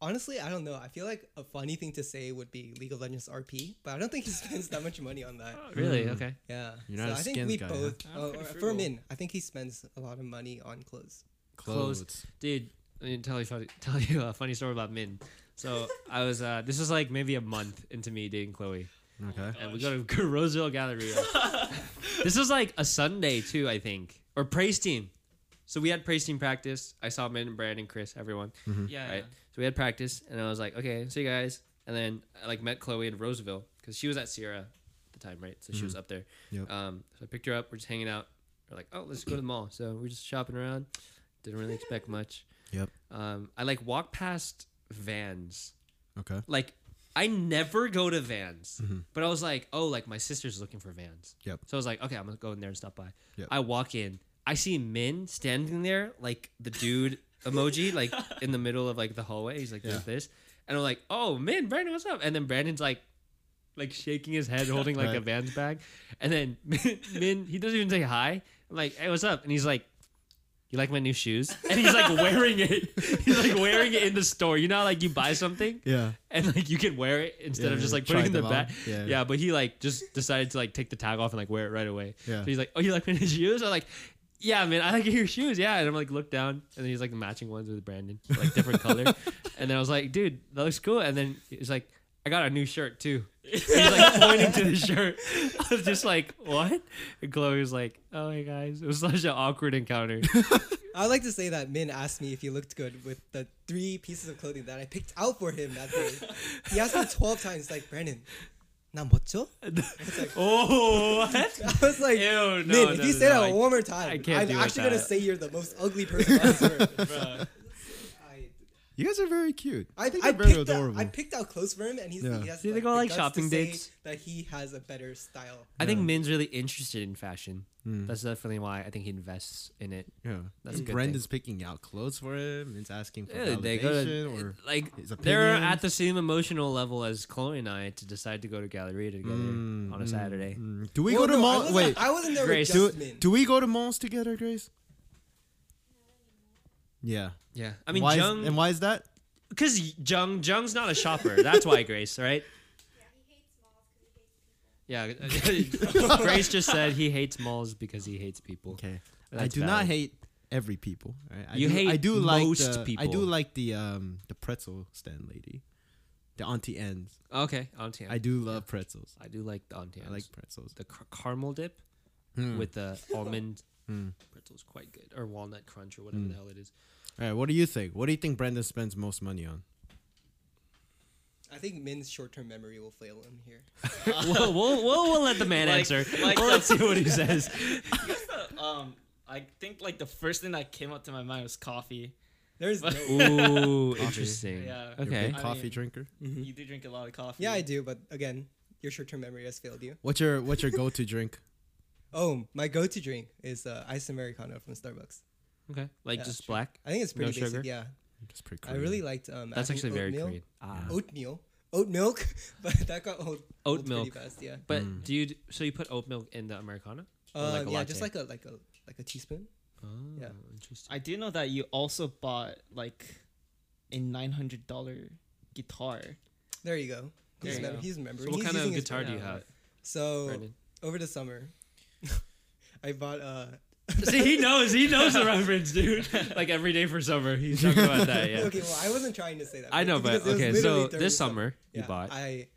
Honestly, I don't know. I feel like a funny thing to say would be League of Legends RP, but I don't think he spends that much money on that. really? Mm. Okay. Yeah. You're not so a I think skins we guy, both. huh? I'm uh, for. Min, I think he spends a lot of money on clothes. Clothes. Dude, let me tell you funny, tell you a funny story about Min. So I was uh this was like maybe a month into me dating Chloe. Okay. And we go to Roseville Galleria. this was like a Sunday too, I think. Or praise team. So we had praise team practice. I saw Min, Brandon, Chris, everyone. yeah. Right. So we had practice, and I was like, okay, see you guys. And then I like met Chloe in Roseville because she was at Sierra at the time, right? So she was up there. Yep. Um, so I picked her up. We're just hanging out. We're like, oh, let's go to the mall. So we're just shopping around. Didn't really expect much. Yep. Um, I like walk past Vans. Okay. Like I never go to Vans, Mhm. but I was like, oh, like my sister's looking for Vans. Yep. So I was like, okay, I'm gonna go in there and stop by. Yep. I walk in. I see Min standing there, like the dude emoji, like in the middle of like the hallway. He's like Yeah. this, and I'm like, oh, Min, Brandon, what's up? And then Brandon's like, like shaking his head, holding like a Vans bag, and then Min, Min, he doesn't even say hi. I'm like, hey, what's up? And he's like. You like my new shoes? And he's like wearing it. He's like wearing it in the store. You know, how, like you buy something Yeah. and like you can wear it instead Yeah, of just like putting it in the back. Yeah. Yeah. but he like just decided to like take the tag off and like wear it right away. Yeah. So he's like, "Oh, you like my new shoes?" I'm like, "Yeah, man, I like your shoes." Yeah, and I'm like, look down, and then he's like the matching ones with Brandon, like different color. And then I was like, "Dude, that looks cool." And then he's like, "I got a new shirt too." he's like pointing to the shirt. I was just like, "What?" And Chloe was like, "Oh, hey guys," it was such an awkward encounter. I would like to say that Min asked me if he looked good with the three pieces of clothing that I picked out for him that day. he asked me 12 times, like, Brandon, Nambocho? bocho? oh, what? I was like, Ew, no, man, no, if you say no, that I, one more time, I can't I'm actually going to say you're the most ugly person I've ever You guys are very cute. I think i very adorable. Out, I picked out clothes for him, and he's yeah. he has. See, like, they go like shopping dates? That he has a better style. I yeah. think Min's really interested in fashion. Mm. That's definitely why I think he invests in it. yeah. That's a good Brandon's picking out clothes for him. It's asking for Yeah, they go to validation or like his they're at the same emotional level as Chloe and I to decide to go to Galleria together Mm, on a mm, Saturday. mm. Do we Well, go to no, I mall? wasn't- Wait, I wasn't there Grace, with do, do we go to malls together, Grace? Yeah. Yeah, I mean why Jung, is, and why is that? because Jung Jung's not a shopper. That's why Grace, right? Yeah, Grace just said he hates malls because he hates people. Okay. I do not hate every people. Right? I You do, hate I do like most the, I do like the um the pretzel stand lady, the auntie ends. Okay, Auntie. I do love pretzels. I do like the Auntie. I like pretzels. the car- caramel dip Mm. with the almond Mm. pretzels, quite good, or walnut crunch, or whatever Mm. the hell it is. All right. What do you think? What do you think Brandon spends most money on? I think Min's short-term memory will fail him here. we'll, we'll, we'll, we'll let the man Like- answer. like well, the- let's see what he says. um, I think like the first thing that came up to my mind was coffee. There's no. Ooh, interesting. Yeah. You're a Okay. big I coffee mean- drinker. Mhm. You do drink a lot of coffee. Yeah, I do, but again, your short-term memory has failed you. What's your What's your go to drink? Oh, my go-to drink is uh, iced americano from Starbucks. Okay. Like Yeah, just sure. black. I think it's No pretty basic. sugar? Yeah, That's pretty. I really liked. Um, That's adding actually very oatmeal. Korean. Ah. Oatmeal, oat milk, but that got old. Oat old milk. fast. Yeah. But Mm. do you d- so you put oat milk in the americano? Or Uh, like a yeah, just like a like a like a teaspoon. Oh, Yeah. interesting. I do know that you also bought like a nine hundred dollar guitar. There you go. There He's, you mem- go. he's So remembering. what He's kind of guitar do you have, So Brandon? over the summer, I bought uh See, he knows. He knows the reference, dude. Like every day for summer, he's talking about that. Yeah. Okay, well, I wasn't trying to say that. I know, but because it was okay. So this the summer, you yeah, bought. I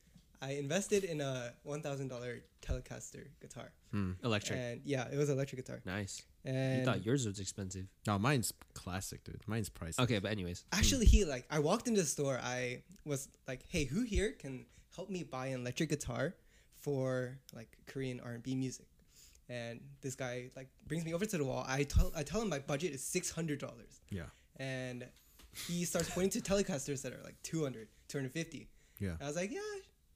I invested in a one thousand dollar Telecaster guitar, hmm, Electric. and yeah, it was an electric guitar. nice. And you thought yours was expensive. No, mine's classic, dude. Mine's pricey. Okay, but anyways. actually, he like I walked into the store. I was like, "Hey, who here can help me buy an electric guitar for like Korean R and B music?" And this guy like brings me over to the wall. I tell I tell him my budget is six hundred dollars. Yeah. and he starts pointing to telecasters that are like 200 250 Yeah. i was like yeah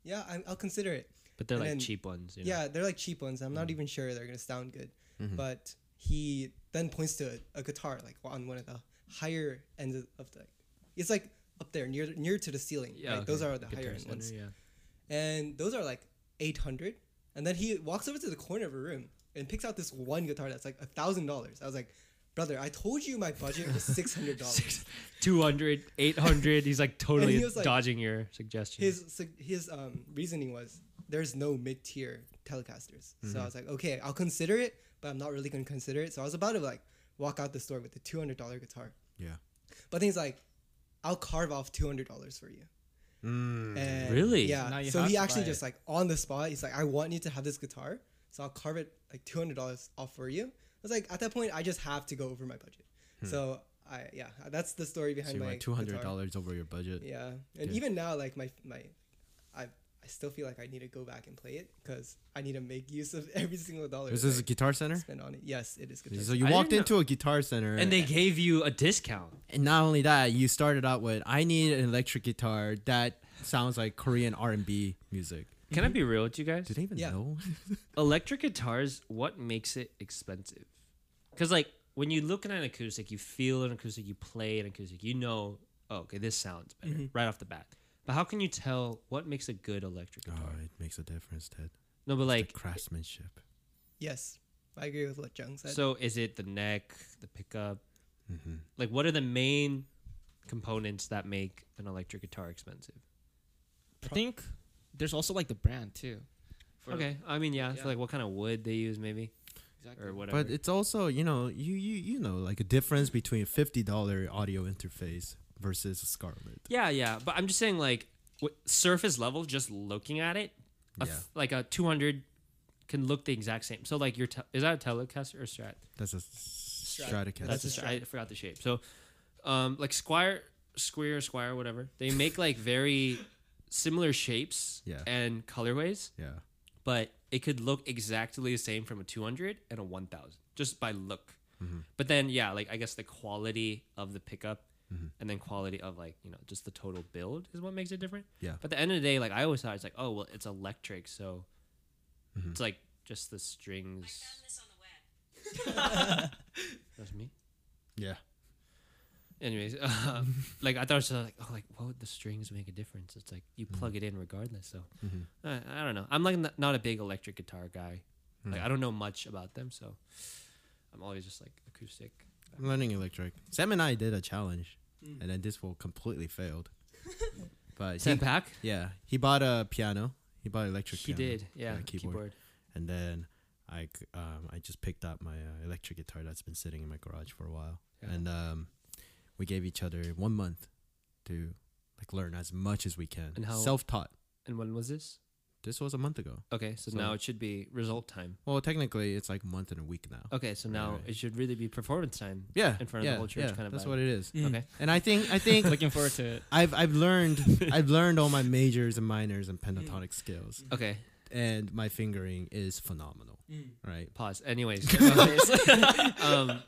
yeah I, i'll consider it But they're And like then- cheap ones. You know? yeah they're like cheap ones i'm not mm-hmm. even sure they're gonna sound good mm-hmm. but he then points to a, a guitar like on one of the higher ends of- of the it's like up there near near to the ceiling Yeah. right? those are the Guitar higher end Center, ones Yeah. and those are like 800 and then he walks over to the corner of a room and picks out this one guitar that's like a thousand dollars i was like brother i told you my budget was six hundred dollars 200, 800. He's like totally he like- dodging your suggestion. his his um reasoning was there's no mid tier Telecasters. So I was like, okay, I'll consider it, but I'm not really gonna consider it. So I was about to like walk out the store with the two hundred dollar guitar. Yeah. But then he's like, I'll carve off two hundred dollars for you. Mm. Really? Yeah. So he actually buy just like on the spot, he's like, I want you to have this guitar, so I'll carve it like two hundred dollars off for you. I was like, at that point, I just have to go over my budget. Hmm. So I yeah, that's the story So behind you my two hundred dollars over your budget. Yeah, and Yeah. even now, like my my, I I still feel like I need to go back and play it because I need to make use of every single dollar. Is that this a I Guitar Center? spend on it? Yes, it is. Guitar So you I walked didn't into a Guitar Center, and they gave you a discount. and not only that, you started out with, "I need an electric guitar that sounds like Korean R and B music." Can I be real with you guys? Do they even Yeah. know? Electric guitars, what makes it expensive? Because like when you look at an acoustic, you feel an acoustic, you play an acoustic, you know, oh, okay, this sounds better Mm-hmm. right off the bat. But how can you tell what makes a good electric Oh, guitar? it makes a difference, Ted. no, but Like like, craftsmanship. Yes, I agree with what Jung said. so is it the neck, the pickup? Mm-hmm. Like, what are the main components that make an electric guitar expensive? I think there's also like the brand too. For- okay, I mean, yeah, Yeah. So like what kind of wood they use, maybe, Exactly. or whatever. But it's also, you know, you you you know, like a difference between a fifty dollar audio interface versus a Scarlett. Yeah, yeah, but I'm just saying, like, w- surface level, just looking at it, a Yeah. f- like a 200 can look the exact same. So, like, your te- is that a Telecaster or Strat? That's a s- Stratocaster. That's a a Strat. I forgot the shape. So, um, like Squier, Square, Squier, whatever. They make like very similar shapes Yeah. and colorways, yeah. but it could look exactly the same from a 200 and a 1000 just by look. Mm-hmm. But then, yeah, like I guess the quality of the pickup Mm-hmm. and then quality of like you know just the total build is what makes it different. Yeah. But at the end of the day, like I always thought it's like, oh well, it's electric, so Mm-hmm. it's like just the strings. I found this on the web. That's me. Yeah. Anyways, uh, like I thought it was like, oh, like what would the strings make a difference? It's like you plug it in regardless. So Mhm. I, I don't know. I'm like n- not a big electric guitar guy. Hmm. Like I don't know much about them, so I'm always just like acoustic. I'm learning electric. Sam and I did a challenge, Mm. and then this one completely failed. but he, Pack, yeah, he bought a piano. He bought an electric He piano. did, yeah. a keyboard. keyboard. And then I c- um, I just picked up my uh, electric guitar that's been sitting in my garage for a while, Yeah. and um, we gave each other one month to like learn as much as we can. And how- Self-taught. And when was this? This was a month ago. Okay, so, So- now it should be result time. Well, technically, it's like a month and a week now. Okay, so now right. it should really be performance time. Yeah, In front of the whole church yeah, kind of That's vibe. what it is. Mm. Okay. And I think I think Looking forward to it. I've I've learned I've learned all my majors and minors and pentatonic skills, Okay. and my fingering is phenomenal. Mm. Right? Pause. Anyways. anyways. um,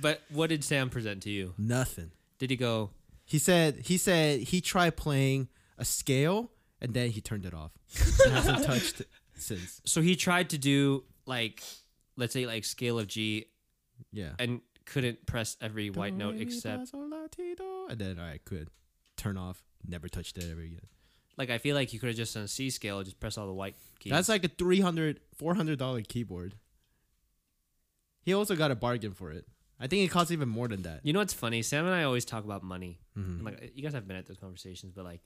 but what did Sam present to you? Nothing. Did he go? He said he said he tried playing a scale and then he turned it off. and hasn't touched it since. So he tried to do like, let's say like scale of G, Yeah. and couldn't press every white note except fa, sol, la, ti, do. and then I could turn off. Never touched it ever again. like I feel like you could have just done a C scale, just press all the white keys. That's like a 300 400 dollar keyboard. He also got a bargain for it. I think it costs even more than that. you know what's funny? Sam and I always talk about money. Mhm. Like you guys have been at those conversations, but like,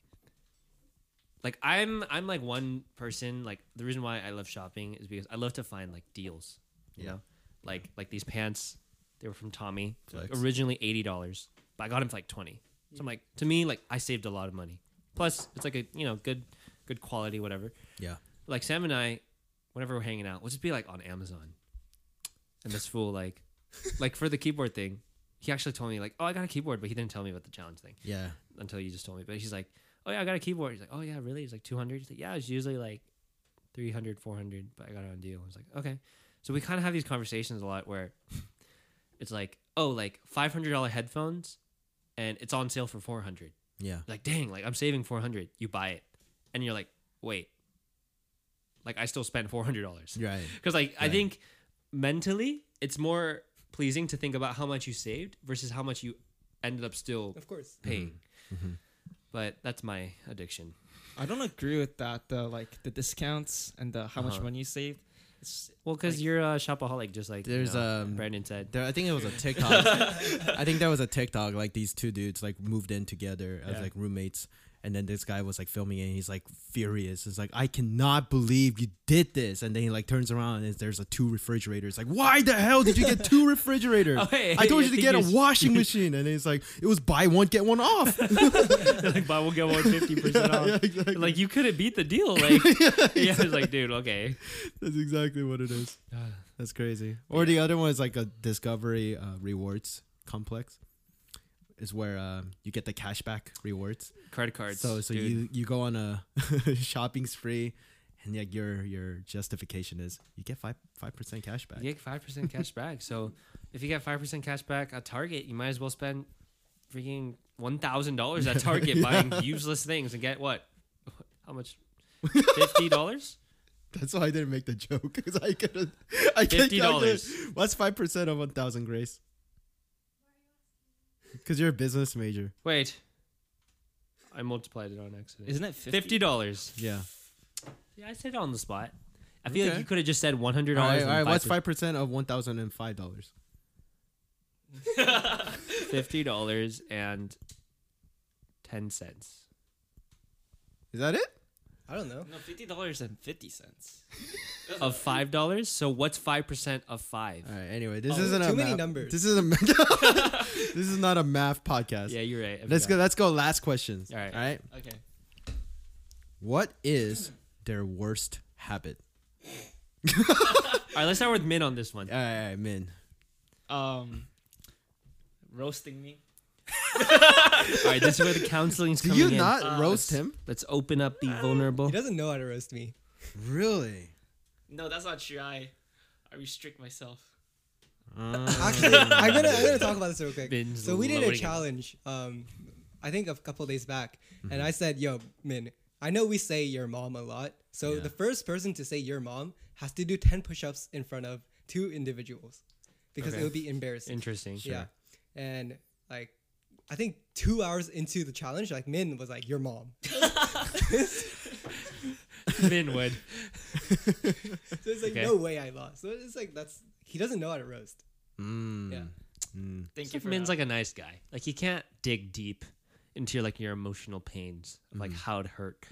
like I'm I'm like one person. Like the reason why I love shopping is because I love to find like deals. You Yeah. know, like like these pants, they were from Tommy. Like, originally eighty dollars, but I got them for like twenty. So I'm like, to me, like I saved a lot of money. Plus, it's like a you know good good quality, whatever. Yeah. Like Sam and I, whenever we're hanging out, we'll just be like on Amazon, and this fool like, like for the keyboard thing, he actually told me like, oh, I got a keyboard, but he didn't tell me about the challenge thing Yeah. until you just told me. But he's like, oh yeah, I got a keyboard. He's like, oh yeah, really? He's like 200. He's like, yeah, it's usually like 300, 400, but I got it on deal. I was like, okay. So we kind of have these conversations a lot where it's like, oh, like $500 headphones and it's on sale for 400. Yeah. Like, dang, like I'm saving 400. You buy it. And you're like, wait, like I still spent $400. Right. Because like I think mentally it's more pleasing to think about how much you saved versus how much you ended up still Of course. paying. Mm-hmm. But that's my addiction. I don't agree with that. The like the discounts and the how much Uh-huh. money you saved. It's Well, because Like- you're a shopaholic, just like There's, you know, um, Brandon said. There, I think it was a TikTok. I think that was a TikTok. Like these two dudes like moved in together as Yeah. like roommates, and then this guy was like filming it. and He's like furious. It's like I cannot believe you did this. And then he like turns around and there's a two refrigerators. Like why the hell did you get two refrigerators? Oh, hey, I hey, told I you to get a washing machine. And he's like it was buy one get one off. like, buy one get one fifty percent off. yeah, exactly. Like you couldn't beat the deal. Like yeah, it's like dude, okay. That's exactly what it is. That's crazy. Or the other one is like a Discovery uh, rewards complex. Is where um, you get the cashback rewards. Credit cards. So so dude. you you go on a shopping spree, and like your your justification is you get five five percent cash back. You get five percent cash back. So if you get five percent cash back at Target, you might as well spend freaking one thousand dollars at Target buying useless things and get what? How much? Fifty dollars? That's why I didn't make the joke because I could I can't $50. What's five percent of one thousand, Grace? Because you're a business major. Wait. I multiplied it on accident. isn't it 50? Fifty dollars. Yeah. Yeah, I said it on the spot. I feel like Okay. you could have just said one hundred All dollars. right, all right. What's five percent of one thousand and five dollars? Fifty dollars and ten cents. Is that it? I don't know. No, fifty dollars and fifty cents. Of five dollars. So what's five percent of five? All right. Anyway, this Oh, isn't a too many math- numbers. This is a this is not a math podcast. Yeah, you're right. I Let's go. forgot. Let's go. Last questions. All right. All right. Okay. What is their worst habit? All right, let's start with Min on this one. All right, all right, Min. Um, roasting me. All right, this is where the counseling's Do coming you in. not Uh, roast let's- him? Let's open up the vulnerable. He doesn't know how to roast me. Really? No, that's not true. I, I restrict myself. Actually, I'm gonna I'm gonna talk about this real quick. Bin's so we did a loading it. challenge. Um, I think a couple days back, Mm-hmm. and I said, "Yo, Min, I know we say your mom a lot. So Yeah. the first person to say your mom has to do ten push-ups in front of two individuals, because Okay. it would be embarrassing. Interesting. Yeah, and like." I think two hours into the challenge, like Min was like, "Your mom." Min would. So it's like Okay. no way I lost. So it's like that's he doesn't know how to roast. Mm. Yeah. Mm. Thank It's you for Min's that. like a nice guy. Like he can't dig deep into your like your emotional pains of Mm. like how it hurt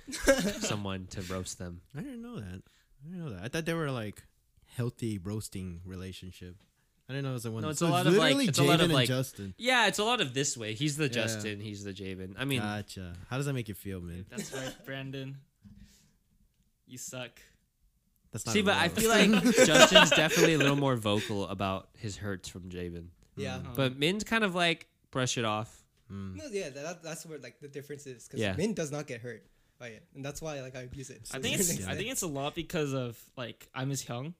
someone to roast them. I didn't know that. I didn't know that. I thought they were like healthy roasting relationship. I didn't know it was the one. No, it's so a lot of, like- literally it's a lot of, like- and Justin. Yeah, it's a lot of this way. He's the Yeah. Justin. He's the Jabin. I mean, gotcha. How does that make you feel, man? That's right, Brandon. You suck. That's not. see, but I feel like Justin's definitely a little more vocal about his hurts from Jabin. Yeah. Uh, But Min's kind of like brush it off. Mm. No, yeah, that, that's where like the difference is because Yeah. Min does not get hurt by it, and that's why like I abuse it. I think it's an I think it's a lot because of like I'm his young,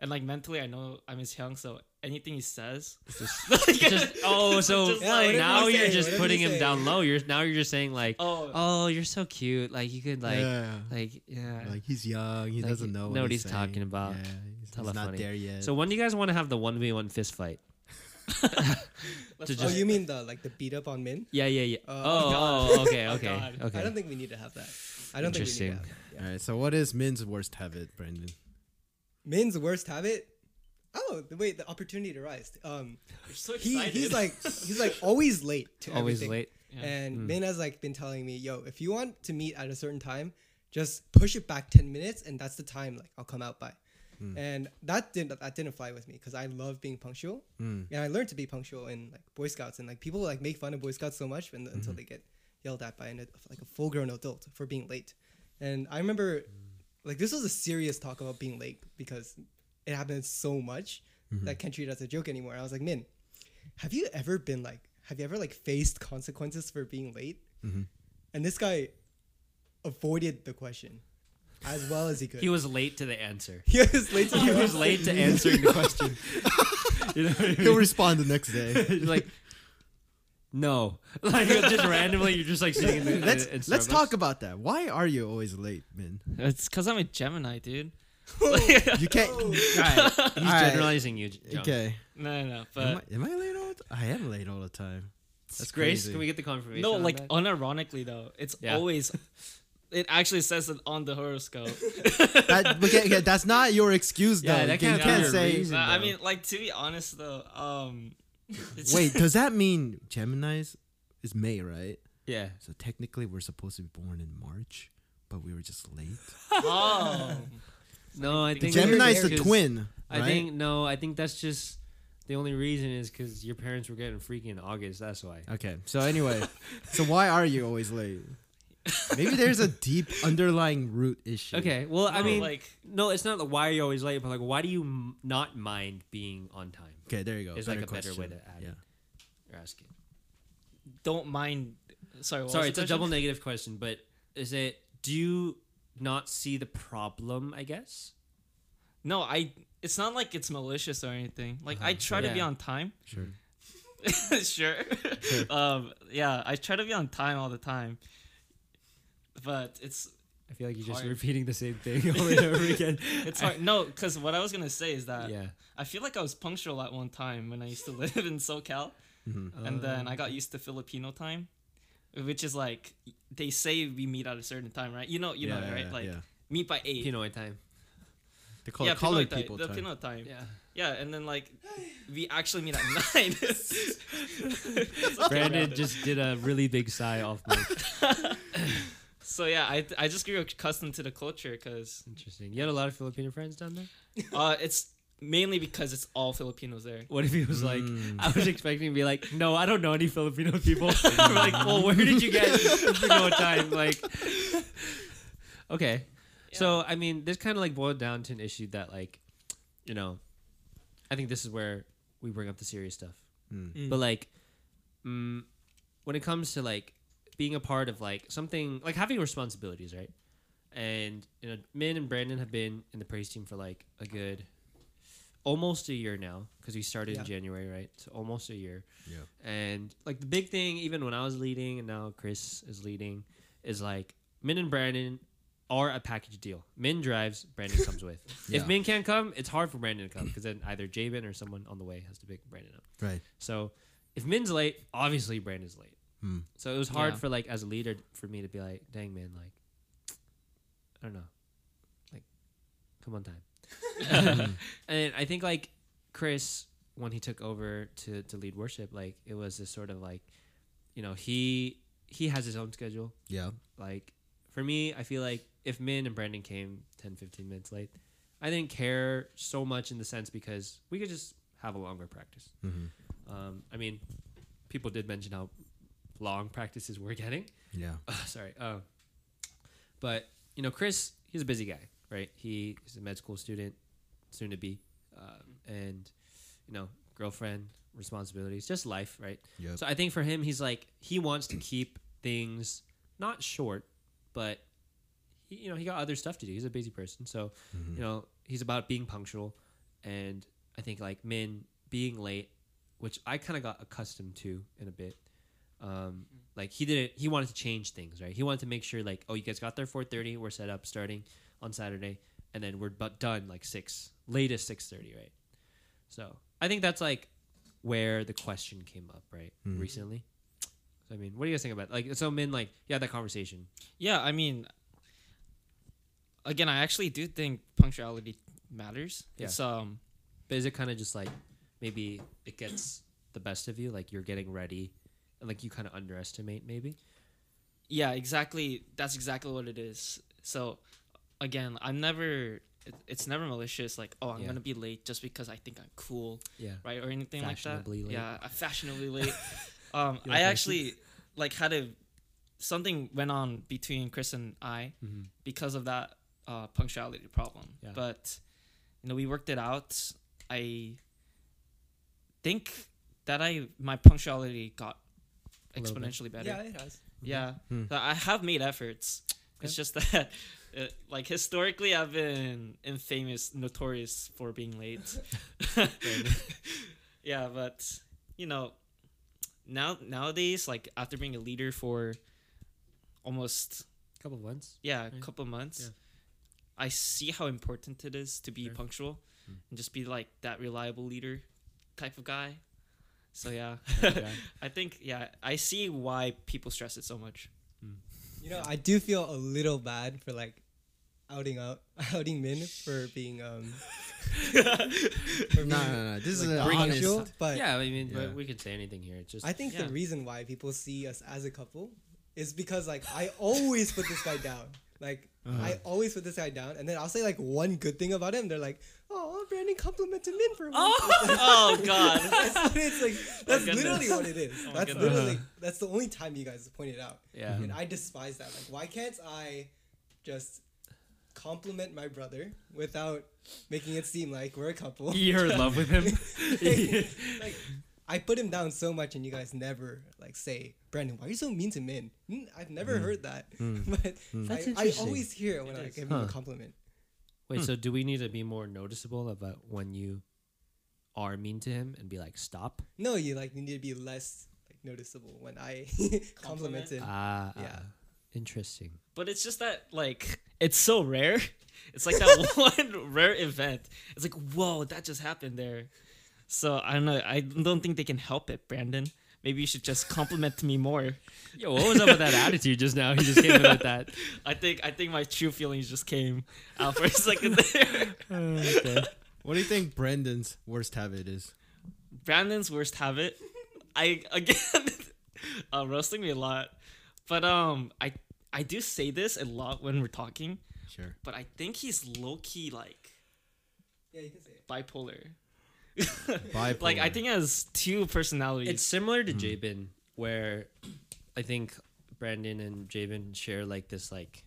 and like mentally I know I'm his young, so anything he says, Just oh, so Just Yeah, like- whatever now you you're say, just whatever putting him say. down low. You're now you're just saying like, oh, oh, you're so cute. Like you could like yeah. like yeah. Like he's young. He Like, doesn't know. know what what he's, he's talking about. Yeah, he's, he's not there yet. So when do you guys want to have the one v one fist fight? let's Oh, you mean the like the beat up on Min? Yeah, yeah, yeah. Oh, oh, oh, oh, oh okay, Oh, okay, God. okay. I don't think we need to have that. I don't think we need to Interesting. have that. Yeah. All right. So what is Min's worst habit, Brandon? Min's worst habit. Oh, the wait, the opportunity to rise. Um, you're so he he's like he's like always late to Always everything. late. Yeah. And Mm. Min has like been telling me, yo, if you want to meet at a certain time, just push it back ten minutes, and that's the time like I'll come out by. Hmm. And that didn't that didn't fly with me because I love being punctual, Mm. and I learned to be punctual in like Boy Scouts, and like people like make fun of Boy Scouts so much and, until Mm-hmm. they get yelled at by an, like a full grown adult for being late. And I remember, like, this was a serious talk about being late because it happens so much that I can't treat it as a joke anymore. I was like, Min, have you ever been like, have you ever like faced consequences for being late? Mm-hmm. And this guy avoided the question as well as he could. He was late to the answer. he was late to He was late to answering the question. you know what I He'll respond the next day. like, no, like just randomly, you're just like sitting in the. let's in let's talk about that. Why are you always late, man? It's because I'm a Gemini, dude. You can't. right. He's Alright. generalizing you. John. Okay. No, no, no. But Am I, am I late all? The, I am late all the time. That's Grace, crazy. can we get the confirmation? no, on like that? unironically though, it's Yeah. always. It actually says it on the horoscope. That, but yeah, yeah, that's not your excuse, though. Yeah, that you can't can't, your say. reason. Nah, I though. mean, like to be honest though, um, it's Wait, does that mean Gemini's is May, right? yeah. So technically, we're supposed to be born in March, but we were just late. oh, No, I think Gemini's the because- twin. I think no, I think that's just the only reason is because your parents were getting freaky in August. That's why. Okay. So anyway, so why are you always late? Maybe there's a deep underlying root issue. Okay, well, I No, mean, like no, it's not like why are you always late, but like why do you m- not mind being on time? Okay, there you go. It's like a better way to add Yeah. it. You're asking. don't mind. Sorry, what Sorry, was it's the a double negative question, but is it? Do you not see the problem? I guess. No, I. It's not like it's malicious or anything. Like I try to be on time. Sure. sure. um. Yeah, I try to be on time all the time. But it's I feel like you're just repeating the same thing over and over again. it's hard. No, because what I was gonna say is that yeah. I feel like I was punctual at one time when I used to live in SoCal, Mm-hmm. and then I Um, got used to Filipino time, which is like they say we meet at a certain time, right? You know, you know, Yeah, it, right? Like yeah. meet by eight. Pinoy time. They call yeah, it colored Pinoy time, people the time. Pinoy time. Yeah. Yeah, and then like we actually meet at nine. Brandon just did a really big sigh off mic. so yeah, I I just grew accustomed to the culture because Interesting. You had a lot of Filipino friends down there. uh, it's mainly because it's all Filipinos there. What if he was like, Mm. I was expecting to be like, no, I don't know any Filipino people. We're like, well, where did you get Filipino time? Like, okay. So, I mean, this kind of like boiled down to an issue that, like, you know, I think this is where we bring up the serious stuff. Mm. But, like, mm, when it comes to, like, being a part of, like, something, like having responsibilities, right? And, you know, Min and Brandon have been in the praise team for, like, a good almost a year now because we started in January, right? So almost a year. Yeah. And like the big thing, even when I was leading and now Chris is leading, is like Min and Brandon are a package deal. Min drives, Brandon comes with. Yeah. If Min can't come, it's hard for Brandon to come because then either Jabin or someone on the way has to pick Brandon up. Right. So if Min's late, obviously Brandon's late. Hmm. So it was hard Yeah. for like as a leader for me to be like, dang man, like I don't know, like come on time. and I think like Chris when he took over to to lead worship, like it was this sort of like, you know, he he has his own schedule. Yeah. Like for me, I feel like if Min and Brandon came 10, 15 minutes late, I didn't care so much in the sense because we could just have a longer practice. Mhm. Um, I mean, people did mention how long practices we're getting. Yeah. Sorry. Uh, but you know, Chris, he's a busy guy, right? He is a med school student, soon to be, um, and you know, girlfriend, responsibilities, just life, right? Yep. So I think for him, he's like he wants to keep things not short, but he, you know, he got other stuff to do. He's a busy person, so Mm-hmm. you know, he's about being punctual, and I think like Min being late, which I kind of got accustomed to in a bit. Um, like he didn't, he wanted to change things, right? He wanted to make sure like, oh, you guys got there four thirty, we're set up starting on Saturday, and then we're but done like six, latest six thirty, right? So I think that's like where the question came up, right? Mhm. Recently. So I mean, what do you guys think about like so Min like you had that conversation? Yeah, I mean, again, I actually do think punctuality matters. Yeah. It's um, But is it kind of just like maybe it gets the best of you, like you're getting ready, and like you kind of underestimate maybe? yeah, exactly. That's exactly what it is. So, again, I'm never. it- It's never malicious. Like, oh, I'm Yeah. gonna be late just because I think I'm cool, Yeah. right, or anything like that. Late. Yeah, I'm fashionably late. um, I like actually like had a something went on between Chris and I Mhm. because of that uh, punctuality problem. Yeah. But you know, we worked it out. I think that I my punctuality got A bit. exponentially better. Yeah, it has. Yeah, Hmm. So I have made efforts. It's just that, uh, like historically, I've been infamous, notorious for being late. yeah, but you know, now nowadays, like after being a leader for almost a couple of months. yeah a Right. couple months, Yeah. I see how important it is to be Sure. punctual Hmm. and just be like that reliable leader type of guy. So yeah, Yeah. I think yeah I see why people stress it so much. You know, I do feel a little bad for like outing out outing Min for being um for No, being, no, no. This is like, an punctual, honest. but yeah, I mean, Yeah. but we can say anything here. It's just I think Yeah. the reason why people see us as a couple is because like I always put this guy down. Like Uh-huh. I always put this guy down, and then I'll say like one good thing about him. They're like, "Oh, Brandon complimented Min for once." oh God. That's, it's like that's goodness. literally what it is. Oh that's goodness. literally that's the only time you guys point it out, yeah. and I despise that. Like, why can't I just compliment my brother without making it seem like we're a couple? You're in love with him. like I put him down so much, and you guys never like say, Brandon, why are you so mean to Min? Mm, I've never heard that, but That's I, I always hear it when It I is. give him a compliment. Wait, so do we need to be more noticeable about when you are mean to him and be like, stop? No, you like need to be less like noticeable when I compliment him. Ah, Yeah. ah, interesting. But it's just that like it's so rare. It's like that one rare event. It's like whoa, that just happened there. So I don't know. I don't think they can help it, Brandon. Maybe you should just compliment me more. Yo, what was up with that attitude just now? He just came in with that. I think I think my true feelings just came out for a second there. okay. What do you think Brandon's worst habit is? Brandon's worst habit. I again uh, roasting me a lot, but um, I I do say this a lot when we're talking, Sure. but I think he's low key like Yeah, you can say it. bipolar. Bipolar. Like I think he has two personalities. It's similar to Jabin, where I think Brandon and Jabin share like this like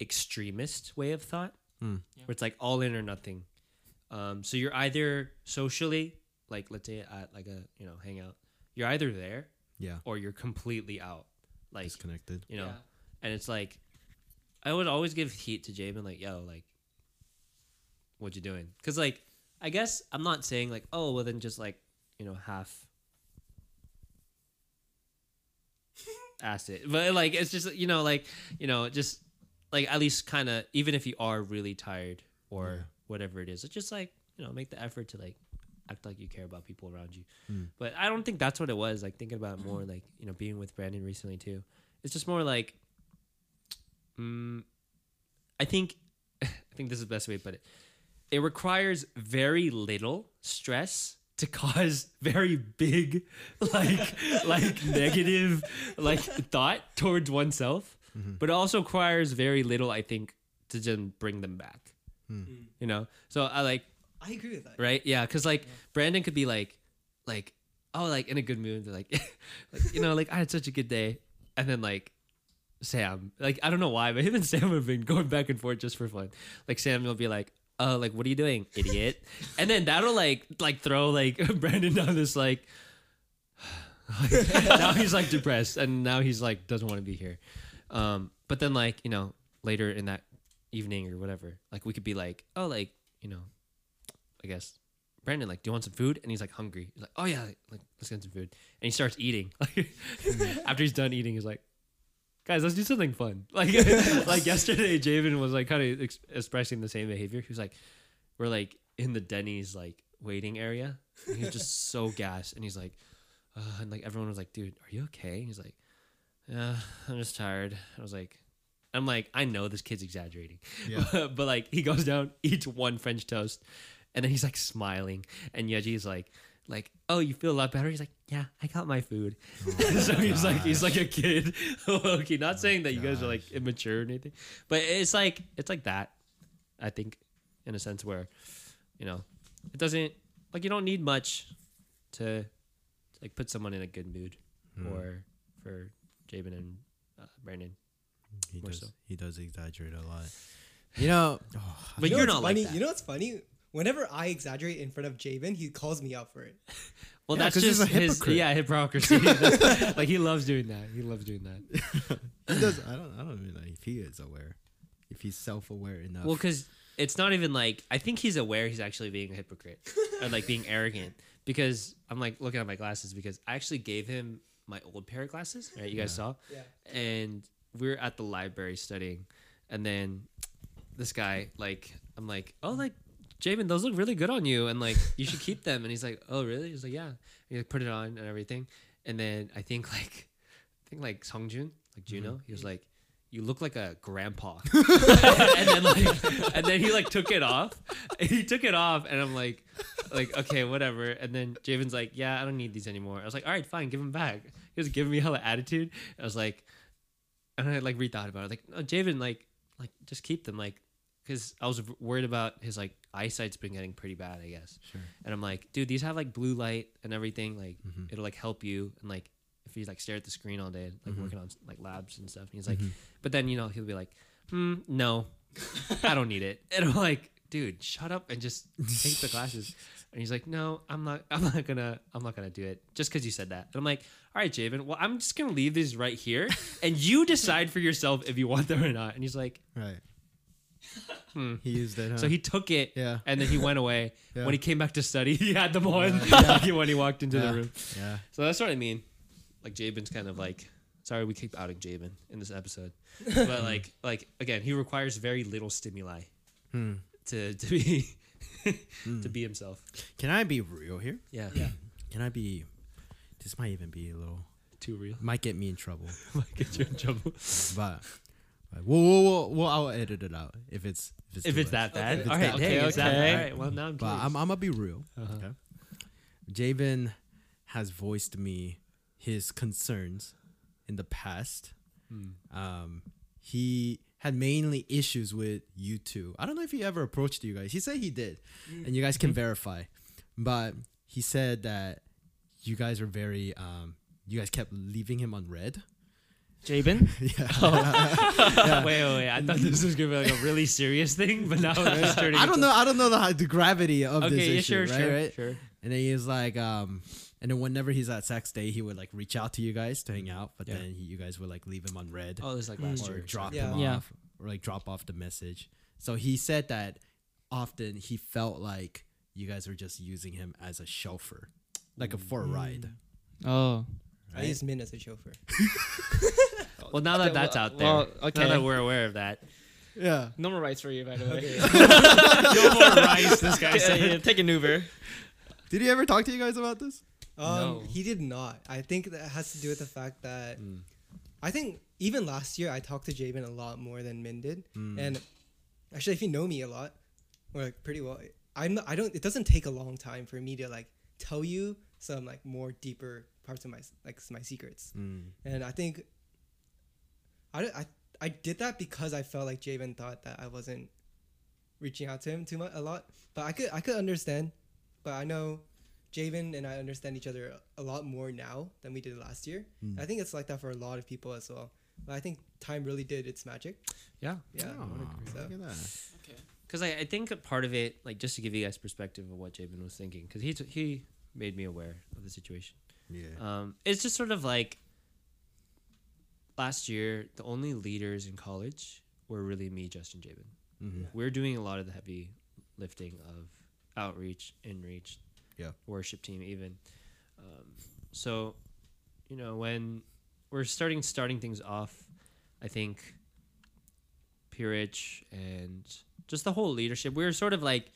extremist way of thought, Hmm. Yeah. where it's like all in or nothing. Um, so you're either socially, like let's say at like a you know hangout, you're either there Yeah. or you're completely out. Like Disconnected. you know, Yeah. And it's like I would always give heat to Jabin, like yo, like what you doing? Because like I guess I'm not saying like oh well then just like you know half ass it, but like it's just you know like you know just like at least kind of even if you are really tired or Yeah. whatever it is, it's just like you know make the effort to like act like you care about people around you. Mm. But I don't think that's what it was. Like thinking about more like you know being with Brandon recently too. It's just more like, mm, I think, I think this is the best way to put it. It requires very little stress to cause very big, like like negative, like thought towards oneself. Mhm. But it also requires very little, I think, to just bring them back. Mm. You know, so I like I agree with that. right? Yeah, because like Brandon could be like, like, oh, like in a good mood, like, like you know, like I had such a good day, and then like Sam, like I don't know why, but him and Sam have been going back and forth just for fun. Like Sam will be like, "Uh, like what are you doing, idiot? and then that'll like like throw like Brandon down this like. now he's like depressed, and now he's like doesn't want to be here. Um, but then like you know later in that evening or whatever, like we could be like, oh, like you know, I guess Brandon, like, do you want some food? And he's like hungry. He's like, oh yeah, like let's get some food. And he starts eating. Like after he's done eating, he's like, guys, let's do something fun. Like like yesterday, Javen was like kind of ex- expressing the same behavior. He was like, we're like in the Denny's like waiting area. And he's just so gassed, and he's like, uh, and like everyone was like, dude, are you okay? And he's like, yeah, I'm just tired. I was like. I'm like, I know this kid's exaggerating. Yeah. but like he goes down, eats one French toast, and then he's like smiling. And Yeji's like, like, oh, you feel a lot better? He's like, yeah, I got my food. so he's like, he's like a kid. okay, not saying that you guys are like immature or anything, but it's like, it's like that. I think, in a sense where, you know, it doesn't like you don't need much to like put someone in a good mood, Hmm. or for Jabin and uh, Brandon. He does. so. He does exaggerate a lot. You know. oh, But You know what's not like funny? that. You know what's funny? Whenever I exaggerate in front of Javen, he calls me out for it. Well, Yeah, that's 'cause he's just a his hypocrite. yeah hypocrisy. Like he loves doing that. He loves doing that. he does. I don't. I don't even know if he is aware. If he's self-aware enough. Well, because it's not even like I think he's aware he's actually being a hypocrite or like being arrogant. Because I'm like looking at my glasses because I actually gave him my old pair of glasses. Right, you guys saw. Yeah. and we are at the library studying and then this guy like i'm like oh like Jamin, those look really good on you. And like you should keep them. And he's like oh really? He's like yeah. And he like, put it on and everything. And then i think like i think like songjun like juno mm-hmm. he was like you look like a grandpa. And then like and then he like took it off. He took it off. And i'm like like okay whatever. And then Javen's like yeah i don't need these anymore. I was like all right fine give them back. He was giving me hella attitude. I was like and I like rethought about it. Like, no, Javen, like, like just keep them, like, because I was worried about his like eyesight's been getting pretty bad, I guess. Sure. And I'm like, dude, these have like blue light and everything. Like, Mhm. it'll like help you. And like, if you like stare at the screen all day, like Mhm. working on like labs and stuff. And he's like, Mhm. but then you know he'll be like, hmm, no, I don't need it. And I'm like, dude, shut up and just take the glasses. And he's like, no, I'm not. I'm not gonna. I'm not gonna do it just because you said that. And I'm like, all right, Javen. Well, I'm just gonna leave these right here, and you decide for yourself if you want them or not. And he's like, right. Hmm. He used it. Huh? So he took it, Yeah. and then he went away. Yeah. When he came back to study, he had them on when he walked into Yeah. the room. Yeah. So that's what I mean. Like Jabin's kind of like. Sorry, we keep outing Jabin in this episode, but like, like again, he requires very little stimuli Hmm. to to be to be himself. Can I be real here? Yeah, Yeah. Can I be? This might even be a little. too real. Might get me in trouble. Might get you in trouble but. But Whoa, whoa, whoa, whoa! I'll edit it out if it's if it's, if it's that bad. If it's All right, that hey, bad. it's that. Okay. All right, well now I'm But curious. I'm I'm gonna be real. Uh-huh. Okay. Javen has voiced me his concerns in the past. Hmm. Um, he had mainly issues with you two. I don't know if he ever approached you guys. He said he did, and you guys can verify. But he said that you guys are very. Um, you guys kept leaving him on read. Jabin? yeah. Wait, wait, wait. I thought this was gonna be like a really serious thing, but now it's just turning. I don't into- know. I don't know the, the gravity of this yeah, issue, sure, right? sure, right? sure. And then he was like, um, and then whenever he's at Sac State, he would like reach out to you guys to hang out, but Yeah. then he, you guys would like leave him on read Oh, this is like last or year. drop Yeah. him Yeah. off or like drop off the message. So he said that often he felt like you guys were just using him as a chauffeur, like a for a ride. Oh. I use Min as a chauffeur. Well, now that that's well- out there, well, now okay. that we're aware of that, Yeah. No more rights for you, by the way. no more rice. This guy yeah, said. yeah, take an Uber. Did he ever talk to you guys about this? Um, No. he did not. I think that has to do with the fact that Mm. I think even last year I talked to Javen a lot more than Min did, Mm. and actually, if you know me a lot or like pretty well, I'm not, I don't. It doesn't take a long time for me to like tell you some like more deeper parts of my like my secrets, Mm. and I think I I I did that because I felt like Javen thought that I wasn't reaching out to him too much a lot, but I could I could understand, but I know. Javen and I understand each other a lot more now than we did last year. Mm. I think it's like that for a lot of people as well. But I think time really did its magic. Yeah, Yeah. Oh, So- look at that. because I, I think a part of it, like just to give you guys perspective of what Jabin was thinking, because he t- he made me aware of the situation. Yeah. Um, it's just sort of like last year, the only leaders in college were really me, Justin, Jabin. Mhm. We're doing a lot of the heavy lifting of outreach, inreach, Yeah. worship team, even. Um, so, you know, when we're starting starting things off, I think Peerage and just the whole leadership, we're sort of like,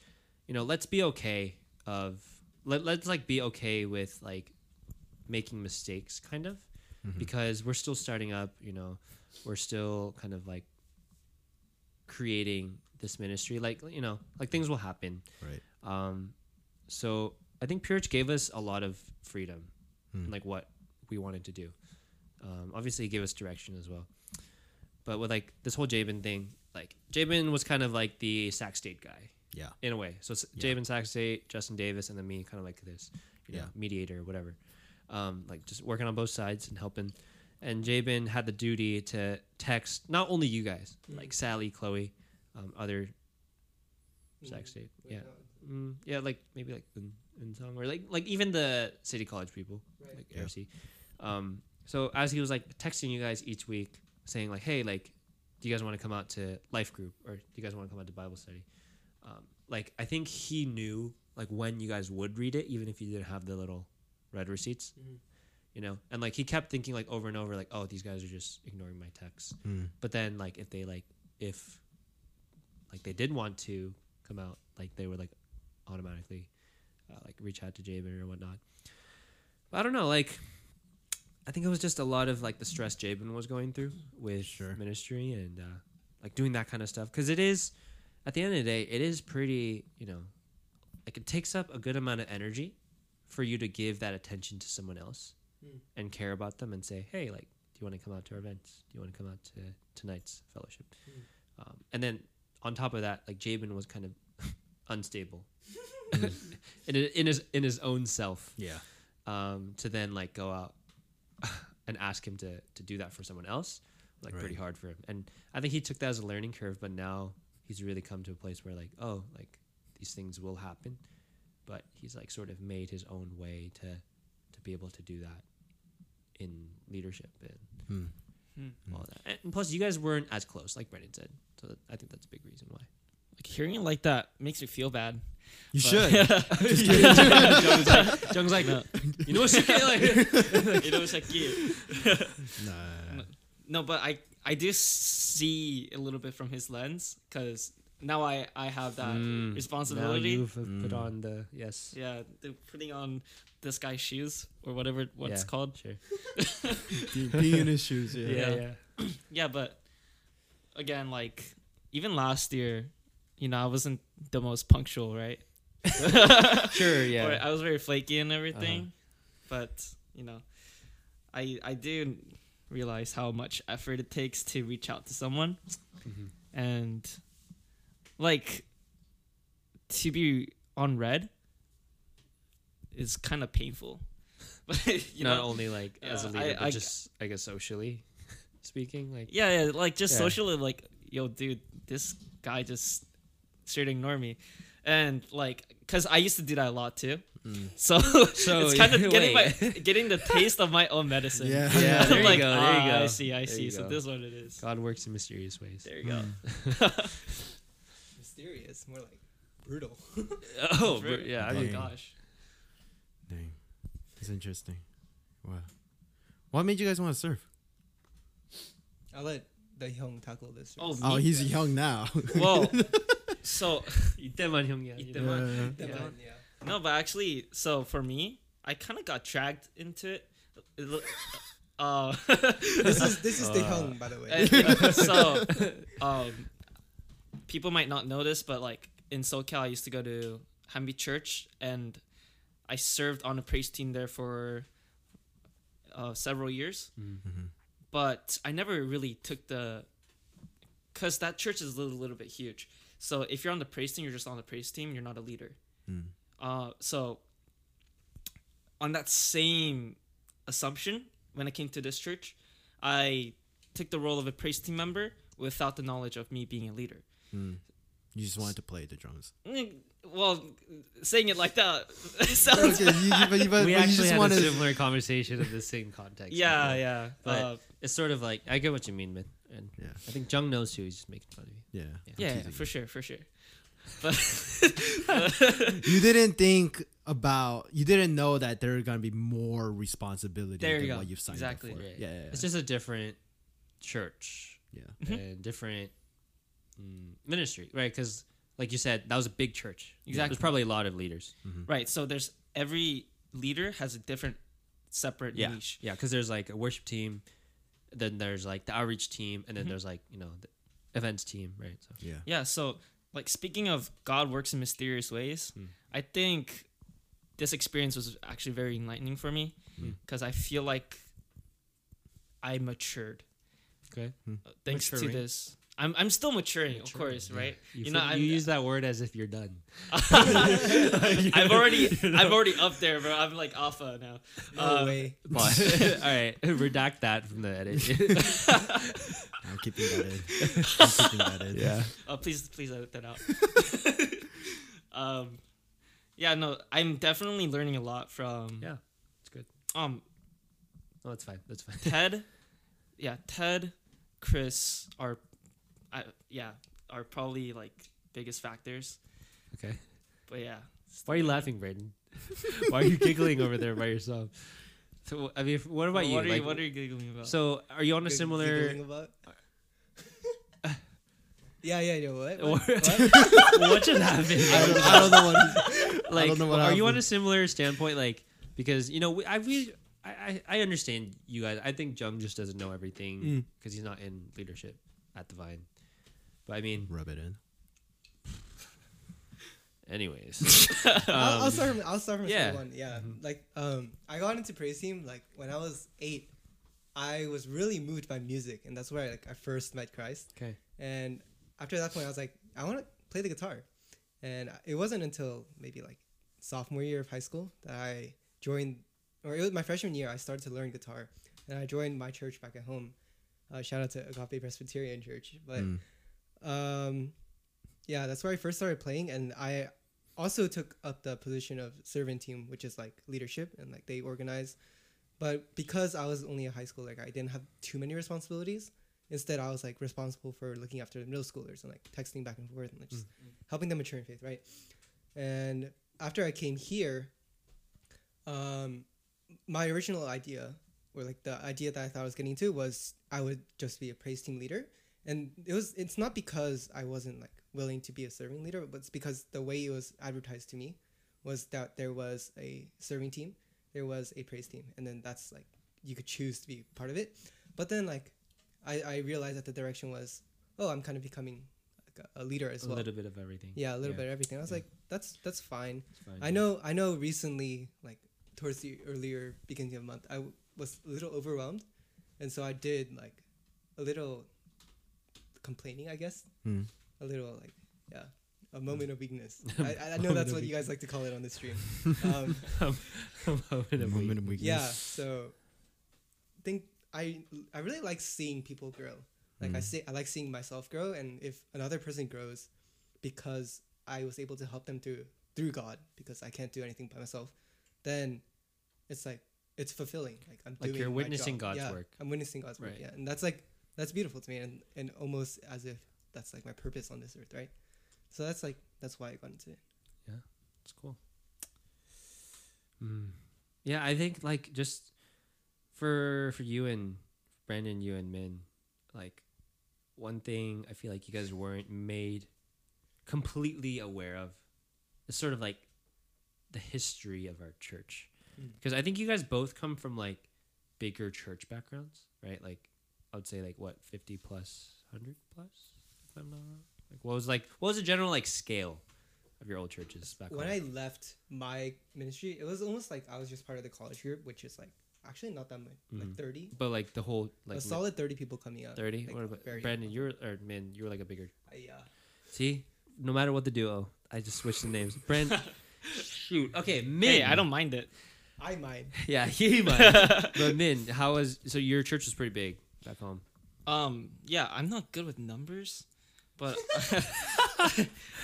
you know, let's be okay of let let's like be okay with like making mistakes, kind of, Mhm. because we're still starting up. You know, we're still kind of like creating this ministry. Like you know, like things will happen. Right. Um, so I think Purich gave us a lot of freedom, in, like what we wanted to do. Um, obviously, he gave us direction as well. But with like this whole Jabin thing, like Jabin was kind of like the Sac State guy Yeah. in a way. So it's Yeah. Jabin, Sac State, Justin Davis, and then me, kind of like this, you know, Yeah. mediator, whatever. Um, like just working on both sides and helping. and Jabin had the duty to text not only you guys, Mm. like Sally, Chloe, um, other Sac State, yeah, mm, yeah, like maybe like in, in song or like like even the city college people, Right. like Yeah. RC. Um, so as he was like texting you guys each week, saying like, hey, like, do you guys want to come out to life group or do you guys want to come out to Bible study? Um, like I think he knew like when you guys would read it, even if you didn't have the little read receipts, Mhm. you know. And like he kept thinking like over and over like, oh, these guys are just ignoring my texts. Mm. But then like if they like if like they did want to come out, like they would like automatically uh, like reach out to Jabin or whatnot. But I don't know, like I think it was just a lot of like the stress Jabin was going through with Sure. ministry and uh, like doing that kind of stuff because it is at the end of the day it is pretty you know like it takes up a good amount of energy for you to give that attention to someone else Mm. and care about them and say hey like do you want to come out to our events do you want to come out to tonight's fellowship Mm. um, and then on top of that like Jabin was kind of unstable in, in his in his own self Yeah. um, to then like go out and ask him to to do that for someone else like pretty hard for him and i think he took that as a learning curve but now he's really come to a place where like oh like these things will happen but he's like sort of made his own way to to be able to do that in leadership and Hmm. Hmm. all that and plus you guys weren't as close like brendan said so i think that's a big reason why Like hearing it like that makes me feel bad. You But- should. Jung's like, Jung's like No. you know what Shiki, like you know, it's like you. Nah. No, but I I do see a little bit from his lens because now I I have that Mm, responsibility. now you've uh, put Mm. on the yes yeah, the putting on this guy's shoes or whatever what it's Yeah, called. sure Being in his shoes. Yeah. yeah Yeah. yeah Yeah, but again, like even last year, you know, I wasn't the most punctual, right? sure Or yeah I was very flaky and everything, but you know, I I do realize how much effort it takes to reach out to someone, Mhm. and like to be on read is kind of painful. But you not know, only like as a leader, I- but I- just I guess socially speaking, like yeah, yeah, like just Yeah. socially, like yo, dude, this guy just straight ignore me, and like, cause I used to do that a lot too. Mm. So, So, it's kind of getting my getting the taste of my own medicine. Yeah. Yeah, I'm there you like, go, there you "Ah, I see, I there see. So go. this is what it is. God works in mysterious ways. There you go Mysterious, more like brutal. Oh, For- but yeah, I oh mean, Dang. gosh. Dang. It's interesting. Wow. What made you guys want to surf? I'll let the Hyung tackle this. Oh, first. Oh, Me? he's young now. Whoa. so 이때만 형이야. 이때만. That yeah. one, yeah. no, but actually, so for me, I kind of got dragged into it. It lo- Uh, This is this is the Uh, Hyung, by the way. and- so, um, people might not know this, but like in SoCal, I used to go to Hanbi Church, and I served on a praise team there for uh, several years. Mhm. But I never really took the, cause that church is a little, little bit huge. So if you're on the praise team, you're just on the praise team. You're not a leader. Mm. Uh, so on that same assumption, when I came to this church, I took the role of a praise team member without the knowledge of me being a leader. Mm. You just wanted to play the drums. Well, saying it like that sounds. Okay, you, you- but, you- but- we but you actually just had wanted. a similar conversation of the same context. Yeah, before. yeah. But- uh, It's sort of like I get what you mean, man. And Yeah, I think Jung knows too. He's just making fun of you. yeah. Yeah. yeah, teasing for sure, for sure. But You didn't think about. You didn't know that there are gonna be more responsibility There you than go. what you've signed Exactly. up for. Right. Yeah, yeah, It's just a different church yeah. Mhm. and different mm, ministry, right? Because like you said, that was a big church. Exactly. There's probably a lot of leaders. right, so there's every leader has a different separate Yeah, niche. yeah. Because there's like a worship team, then there's like the outreach team, and then Mhm. there's like you know the events team, right? So yeah. Yeah, so like speaking of God works in mysterious ways, Hmm. I think this experience was actually very enlightening for me Hmm. because I feel like I matured okay. uh, thanks Maturing. to this. I'm I'm still maturing, of course, yeah. right? You, You know, for- I'm- you use that word as if you're done. I've already I'm already up there, bro. I'm like alpha now. No Uh, way. But all right, redact that from the edit. I'm keeping that in. I'm keeping that in. yeah. Oh, please, please edit that out. um, yeah, no, I'm definitely learning a lot from Yeah. It's good. um Oh, that's fine. That's fine. Ted. Yeah, Ted, Chris are, I yeah, are probably like biggest factors. Okay. But yeah, Why are you laughing, Braden? Why are you giggling over there by yourself? So I mean, what about Well, you? What are Like, you? What are you giggling about? So are you on a Gig- similar? giggling about? yeah, yeah, yeah. What? What, What? what just happened? I don't, I don't know what. like, know what are you on a similar standpoint? Like, because you know, we, I we. I, I I understand you guys. I think Jung just doesn't know everything Mm. because he's not in leadership at the Vine. But I mean, Rub it in. anyways, I'll, I'll Um, start from I'll start from yeah. yeah. one. Yeah, like um, I got into praise team like when I was eight. I was really moved by music, and that's where I, like I first met Christ. okay. And after that point, I was like, I want to play the guitar. And it wasn't until maybe like sophomore year of high school that I joined, or it was my freshman year, I started to learn guitar. And I joined my church back at home. Uh, shout out to Agape Presbyterian Church. But Mm. Um, yeah, that's where I first started playing. And I also took up the position of servant team, which is like leadership and like they organize. But because I was only a high school, like I didn't have too many responsibilities. Instead, I was like responsible for looking after the middle schoolers and like texting back and forth and like, just helping them mature in faith, right? And after I came here, um, my original idea, or like the idea that I thought I was getting to, was I would just be a praise team leader. And it was it's not because I wasn't like willing to be a serving leader, but it's because the way it was advertised to me was that there was a serving team, there was a praise team, and then that's like you could choose to be part of it. But then like I, I realized that the direction was, oh, I'm kind of becoming like a, a leader as A well. A little bit of everything. Yeah, a little Yeah. bit of everything. I was Yeah. like, that's that's fine. Fine. I know I know recently, like towards the earlier beginning of the month, I w- was a little overwhelmed, and so I did like a little complaining, I guess, Mm. a little like yeah, a moment of weakness. I, I know that's what you guys like to call it on the stream. Um, A moment of Moment of weakness. yeah, so I think I I really like seeing people grow. Like I Mm. say, I like seeing myself grow, and if another person grows, because I was able to help them through through God, because I can't do anything by myself, then it's like it's fulfilling. Like I'm Like doing you're witnessing. God's Yeah, work. I'm witnessing God's work. Yeah, and that's like that's beautiful to me, and and almost as if that's like my purpose on this earth, right? So that's like that's why I got into it. Yeah, it's cool. Mm. Yeah, I think like just for for you and Brandon, you and Min, like one thing I feel like you guys weren't made completely aware of is sort of like the history of our church. Mm. Because I think you guys both come from like bigger church backgrounds, right? Like I would say like what, 50 plus, 100 plus, if I'm not wrong. Like what was like what was the general like scale of your old churches back when home? I left my ministry, it was almost like I was just part of the college group, which is like actually not that much, Mhm. like thirty, But like the whole like a solid thirty people coming out. thirty. like, what about Brandon? You're or man, you were like a bigger. Uh, yeah, See, no matter what the duo, I just switched the names. Brand. shoot. Okay, Min. hey, I don't mind it. I mind. Yeah, he might. but Min, how was so? Your church was pretty big back home. Um, yeah, I'm not good with numbers, but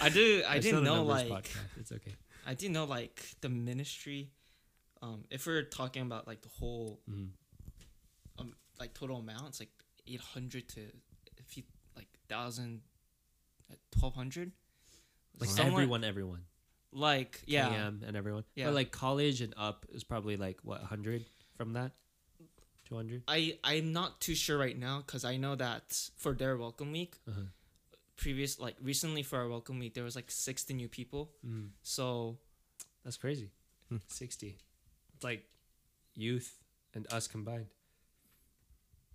I do. I didn't know like podcast. it's okay. I didn't know like the ministry. Um, if we're talking about like the whole Mhm. um like total amount, it's like eight hundred to if you like thousand, twelve hundred. Like everyone, everyone. Like yeah, KM and everyone. Yeah. But like college and up is probably like what hundred from that. Two hundred. I I'm not too sure right now because I know that for their welcome week, Uh-huh. previous like recently for our welcome week there was like sixty new people. Mm. So That's crazy. Hmm. Sixty. It's like youth and us combined.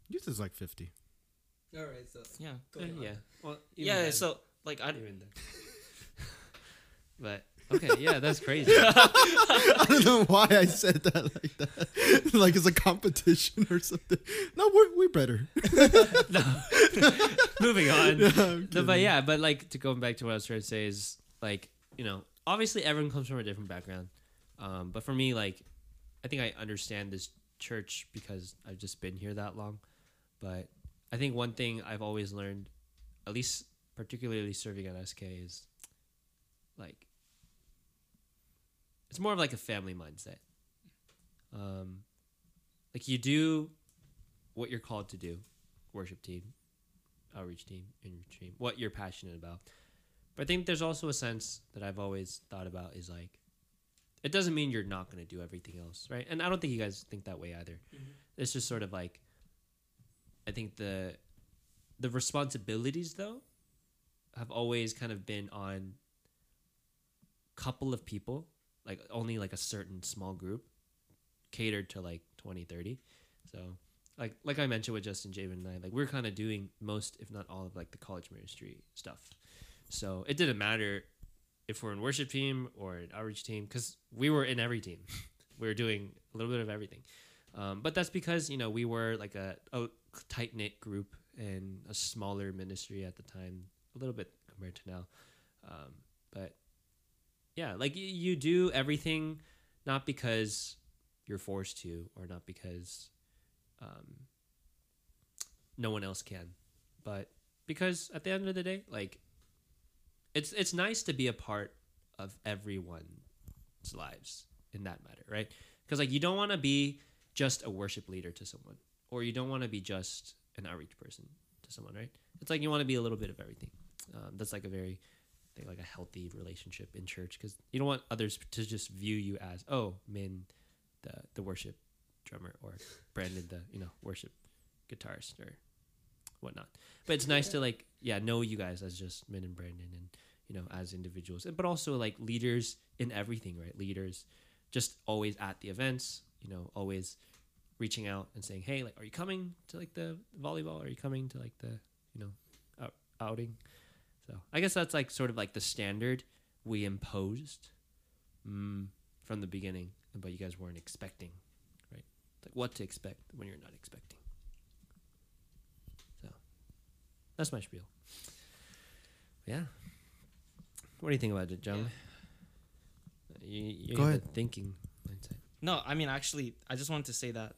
Youth is like 50. All right, so yeah, going on. yeah. Well, yeah. then, So like I even then. but Okay, yeah, that's crazy. I don't know why I said that like that. like it's a competition or something. No, we're we're better. Moving on. I'm No, but yeah, but like to go back to what I was trying to say is like you know obviously everyone comes from a different background, um, but for me like I think I understand this church because I've just been here that long. But I think one thing I've always learned, at least particularly serving at SK, is like it's more of like a family mindset. Um, like you do what you're called to do, worship team, outreach team, inreach team, what you're passionate about. But I think there's also a sense that I've always thought about is like, it doesn't mean you're not going to do everything else, right? And I don't think you guys think that way either. It's just sort of like, I think the the responsibilities though have always kind of been on a couple of people like only like a certain small group catered to like 20 30 so like like i mentioned with justin javen and i like we're kind of doing most if not all of like the college ministry stuff. So it didn't matter if we're in worship team or an outreach team because we were in every team. We were doing a little bit of everything. Um, but that's because you know we were like a, a tight knit group and a smaller ministry at the time, a little bit compared to now. Um, but yeah, like you do everything not because you're forced to, or not because um, no one else can, but because at the end of the day, like it's it's nice to be a part of everyone's lives in that matter, right? Because like you don't want to be just a worship leader to someone, or you don't want to be just an outreach person to someone, right? It's like you want to be a little bit of everything. Um, that's like a very, Like a healthy relationship in church because you don't want others to just view you as, oh, Min, the the worship drummer, or Brandon, the you know worship guitarist, or whatnot. But it's nice to like, yeah, know you guys as just Min and Brandon, and you know as individuals, and but also like leaders in everything, right? Leaders just always at the events, you know, always reaching out and saying, "Hey, like, are you coming to like the volleyball? Are you coming to like the you know out- outing?" So I guess that's like sort of like the standard we imposed mm, from the beginning, but you guys weren't expecting, right? Like what to expect when you're not expecting. So that's my spiel. Yeah. What do you think about it, John? You, you Go have ahead. the thinking mindset. No, I mean actually, I just wanted to say that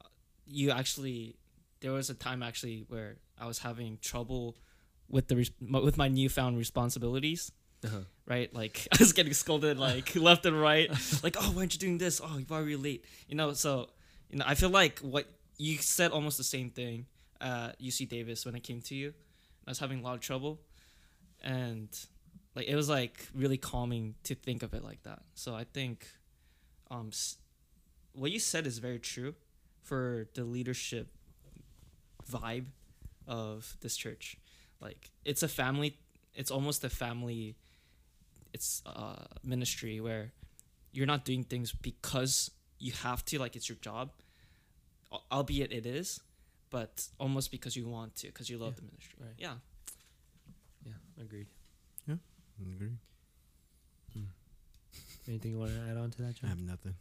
uh, you actually there was a time actually where I was having trouble with the with my newfound responsibilities. Uh-huh. Right, like I was getting scolded like left and right, like oh why aren't you doing this? Oh why are you late? You know, so you know I feel like what you said almost the same thing at UC Davis when it came to you. I was having a lot of trouble, and like it was like really calming to think of it like that. So I think um, s- what you said is very true for the leadership vibe of this church. Like it's a family. It's almost a family. It's uh, ministry where you're not doing things because you have to. Like it's your job, albeit it is, but almost because you want to, because you love Yeah, the ministry. right. Yeah. Agreed. Yeah, agreed. Agree. Anything you want to add on to that, John? I have nothing.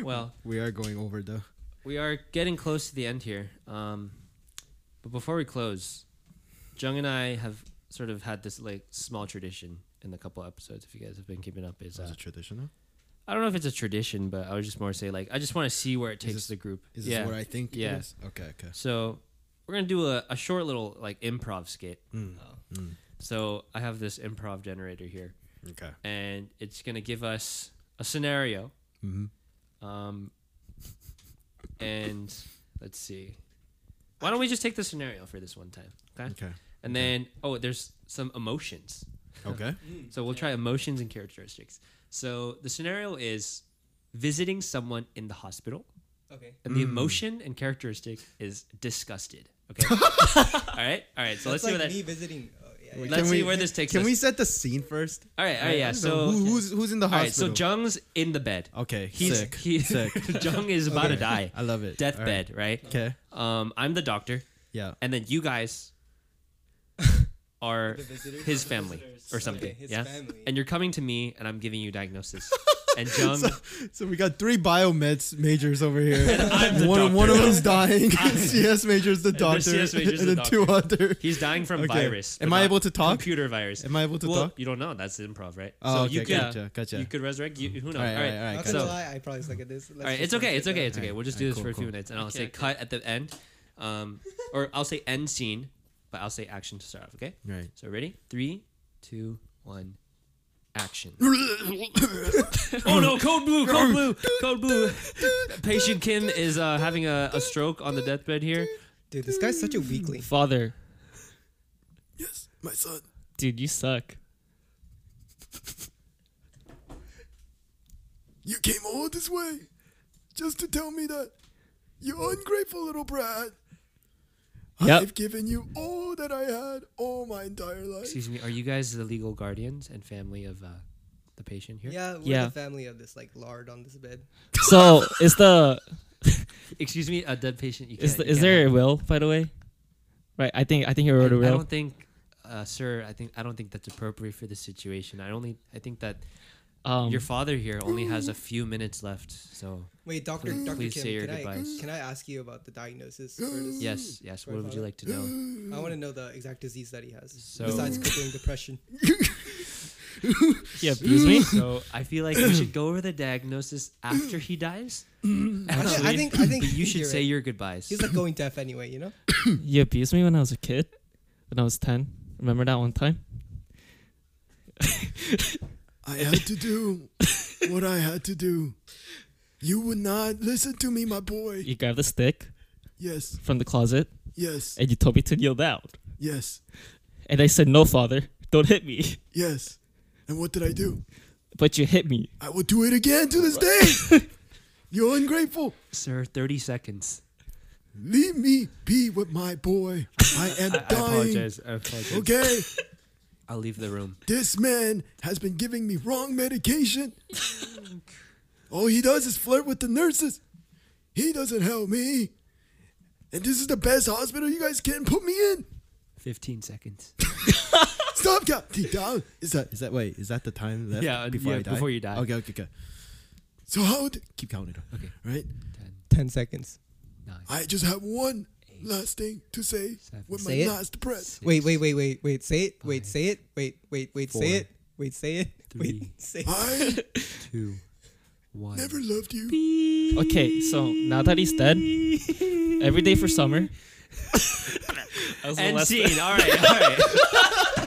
Well, We are going over though. we are getting close to the end here. Um, but before we close, Jung and I have sort of had this like small tradition in the couple episodes. If you guys have been keeping up, is Is uh, it traditional? I don't know if it's a tradition, but I would just more say like I just want to see where it takes this- the group. Is this yeah. what I think Yeah. Okay, okay. so we're gonna do a, a short little like improv skit. Mm, Oh. mm, So I have this improv generator here, okay. and it's gonna give us a scenario. Mm-hmm. Um, and let's see. Why don't we just take the scenario for this one time? Okay. Okay. And then, oh, there's some emotions. Okay. So we'll try emotions and characteristics. So the scenario is visiting someone in the hospital, Okay. and the Mm. emotion and characteristic is disgusted. Okay. all right. All right. So let's That's see like what that. me visiting. Yeah, yeah. Let's see where this takes us. Can us. we set the scene first? all right. All right. Yeah. So Who, who's who's in the hospital? all right. So? Jung's in the bed. okay. He's sick. he, sick. Jung is about to Okay. die. I love it. Deathbed. Right. Okay. Um, I'm the doctor, Yeah. and then you guys are visitors? his family or Okay, something. his yeah. family. And you're coming to me, and I'm giving you diagnosis. and Jung, So, so we got three biomeds majors over here. I'm the one, one of them's dying. CS major's the the doctor, CS major's and the then two other. he's dying from Okay. virus. Am I able to talk? Computer virus. Am I able to well, talk? you don't know. That's improv, right? Oh, so okay, you could gotcha, gotcha. you could resurrect. You, who knows? All right, all right. all right, Not So- lie, I probably suck at this. Let's All right, it's okay. It's okay. It's okay. We'll just do this for a few minutes, and I'll say cut at the end, um, or I'll say end scene, but I'll say action to start off. Okay. Right. So ready? Three, two, one, action. oh no! Code blue! Code blue! Code blue! Patient Kim is uh, having a, a stroke on the deathbed here. Dude, this guy's such a weakling. Father, Yes, my son. dude, you suck. You came all this way just to tell me that you ungrateful little brat. Yep. I've given you all that I had all my entire life. Excuse me. Are you guys the legal guardians and family of uh, the patient here? Yeah, we're Yeah. the family of this like lard on this bed. So is the Excuse me. A dead patient. You is can't- the, you is can't there a will by the way? Right. I think I think you wrote a I, I will. I don't think, uh, sir. I think I don't think that's appropriate for the situation. I only. I think that Um, your father here only has a few minutes left. So Wait, Doctor Please- Doctor please Kim, say your can I can I ask you about the diagnosis? Yes, yes. for What would you like to know? I want to know the exact disease that he has. So- besides crippling depression. yeah, abused me. So I feel like we should go over the diagnosis after he dies. Actually, I think I think you should say right. your goodbyes. He's like going deaf anyway, you know. You abused me when I was a kid. When I was ten. Remember that one time? I had to do what I had to do. You would not listen to me, my boy. You grabbed a stick Yes, from the closet yes, and you told me to kneel down. yes, And I said, "No, father, don't hit me." yes. And what did I do? But you hit me. I will do it again to this day. You're ungrateful. Sir, thirty seconds. Leave me be with my boy. I am I, I dying. apologize. I apologize. Okay, I'll leave the room. this man has been giving me wrong medication. All he does is flirt with the nurses. He doesn't help me. And this is the best hospital you guys can put me in. Fifteen seconds. Stop, counting down. Is that is that wait? Is that the time left Yeah, before yeah, I die? before you die. Okay, okay, okay. So how? d- keep counting. Okay. Right. Ten seconds. nine, I just have one last thing to say seven, with Say my it. last breath. six, Wait, wait, wait, wait, wait. Say it. Wait, say it. Wait, wait, wait. four, say it. Wait, say it. three, Wait, say it. I two, one. never loved you. Okay, so now that he's dead, every day for summer. I was the End scene. All right, all right.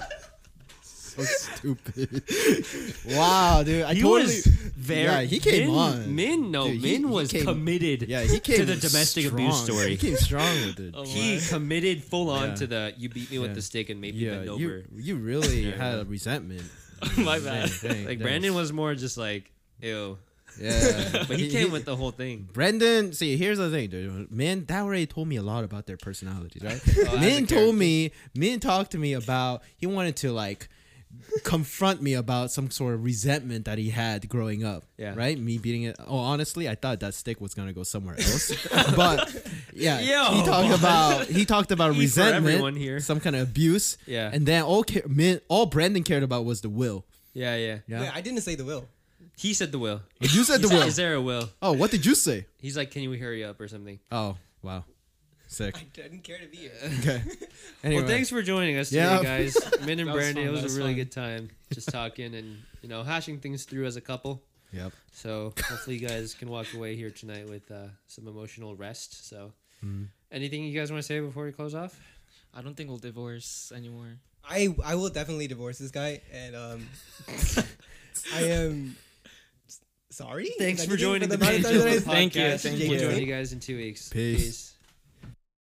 So stupid. wow, dude. I he totally. was very. Yeah, he came Min, on. Min, no, Dude, Min he was came- committed. yeah, he came to the domestic abuse story. He came strong with it. Oh He my. committed full on Yeah. to the you beat me with the stick and made me yeah, bend you over. you really had a resentment. My bad. Dang, dang, like dang. Brandon was more just like ew, Yeah, but he came with the whole thing. Brendan, see, here's the thing, dude. Man, that already told me a lot about their personalities, right? Oh, as Min told me, Min talked to me about he wanted to like confront me about some sort of resentment that he had growing up. Yeah. Right? Me beating it. Oh, honestly, I thought that stick was gonna go somewhere else. but yeah, Yo, he talked boss. about he talked about Eat for resentment, everyone here. some kind of abuse, Yeah, and then all ca- Min, all Brandon cared about was the will. yeah, yeah. Yeah. Wait, I didn't say the will. He said the will. You said the will. Is there a will? Oh, what did you say? He's like, can you hurry up or something? Oh, wow, sick. I didn't care to be here. Okay. Anyway. Well, thanks for joining us Yeah. today, guys. Min and That was Brandon, fun, it was that a really fun. good time just talking and you know hashing things through as a couple. Yep. So hopefully you guys can walk away here tonight with uh, some emotional rest. So Mm. anything you guys want to say before we close off? I don't think we'll divorce anymore. I I will definitely divorce this guy, and um, I am s- sorry. Thanks for joining the amount of Page time that I- Over Thank you, podcast. thank We'll you. join you guys in two weeks. Peace. Peace.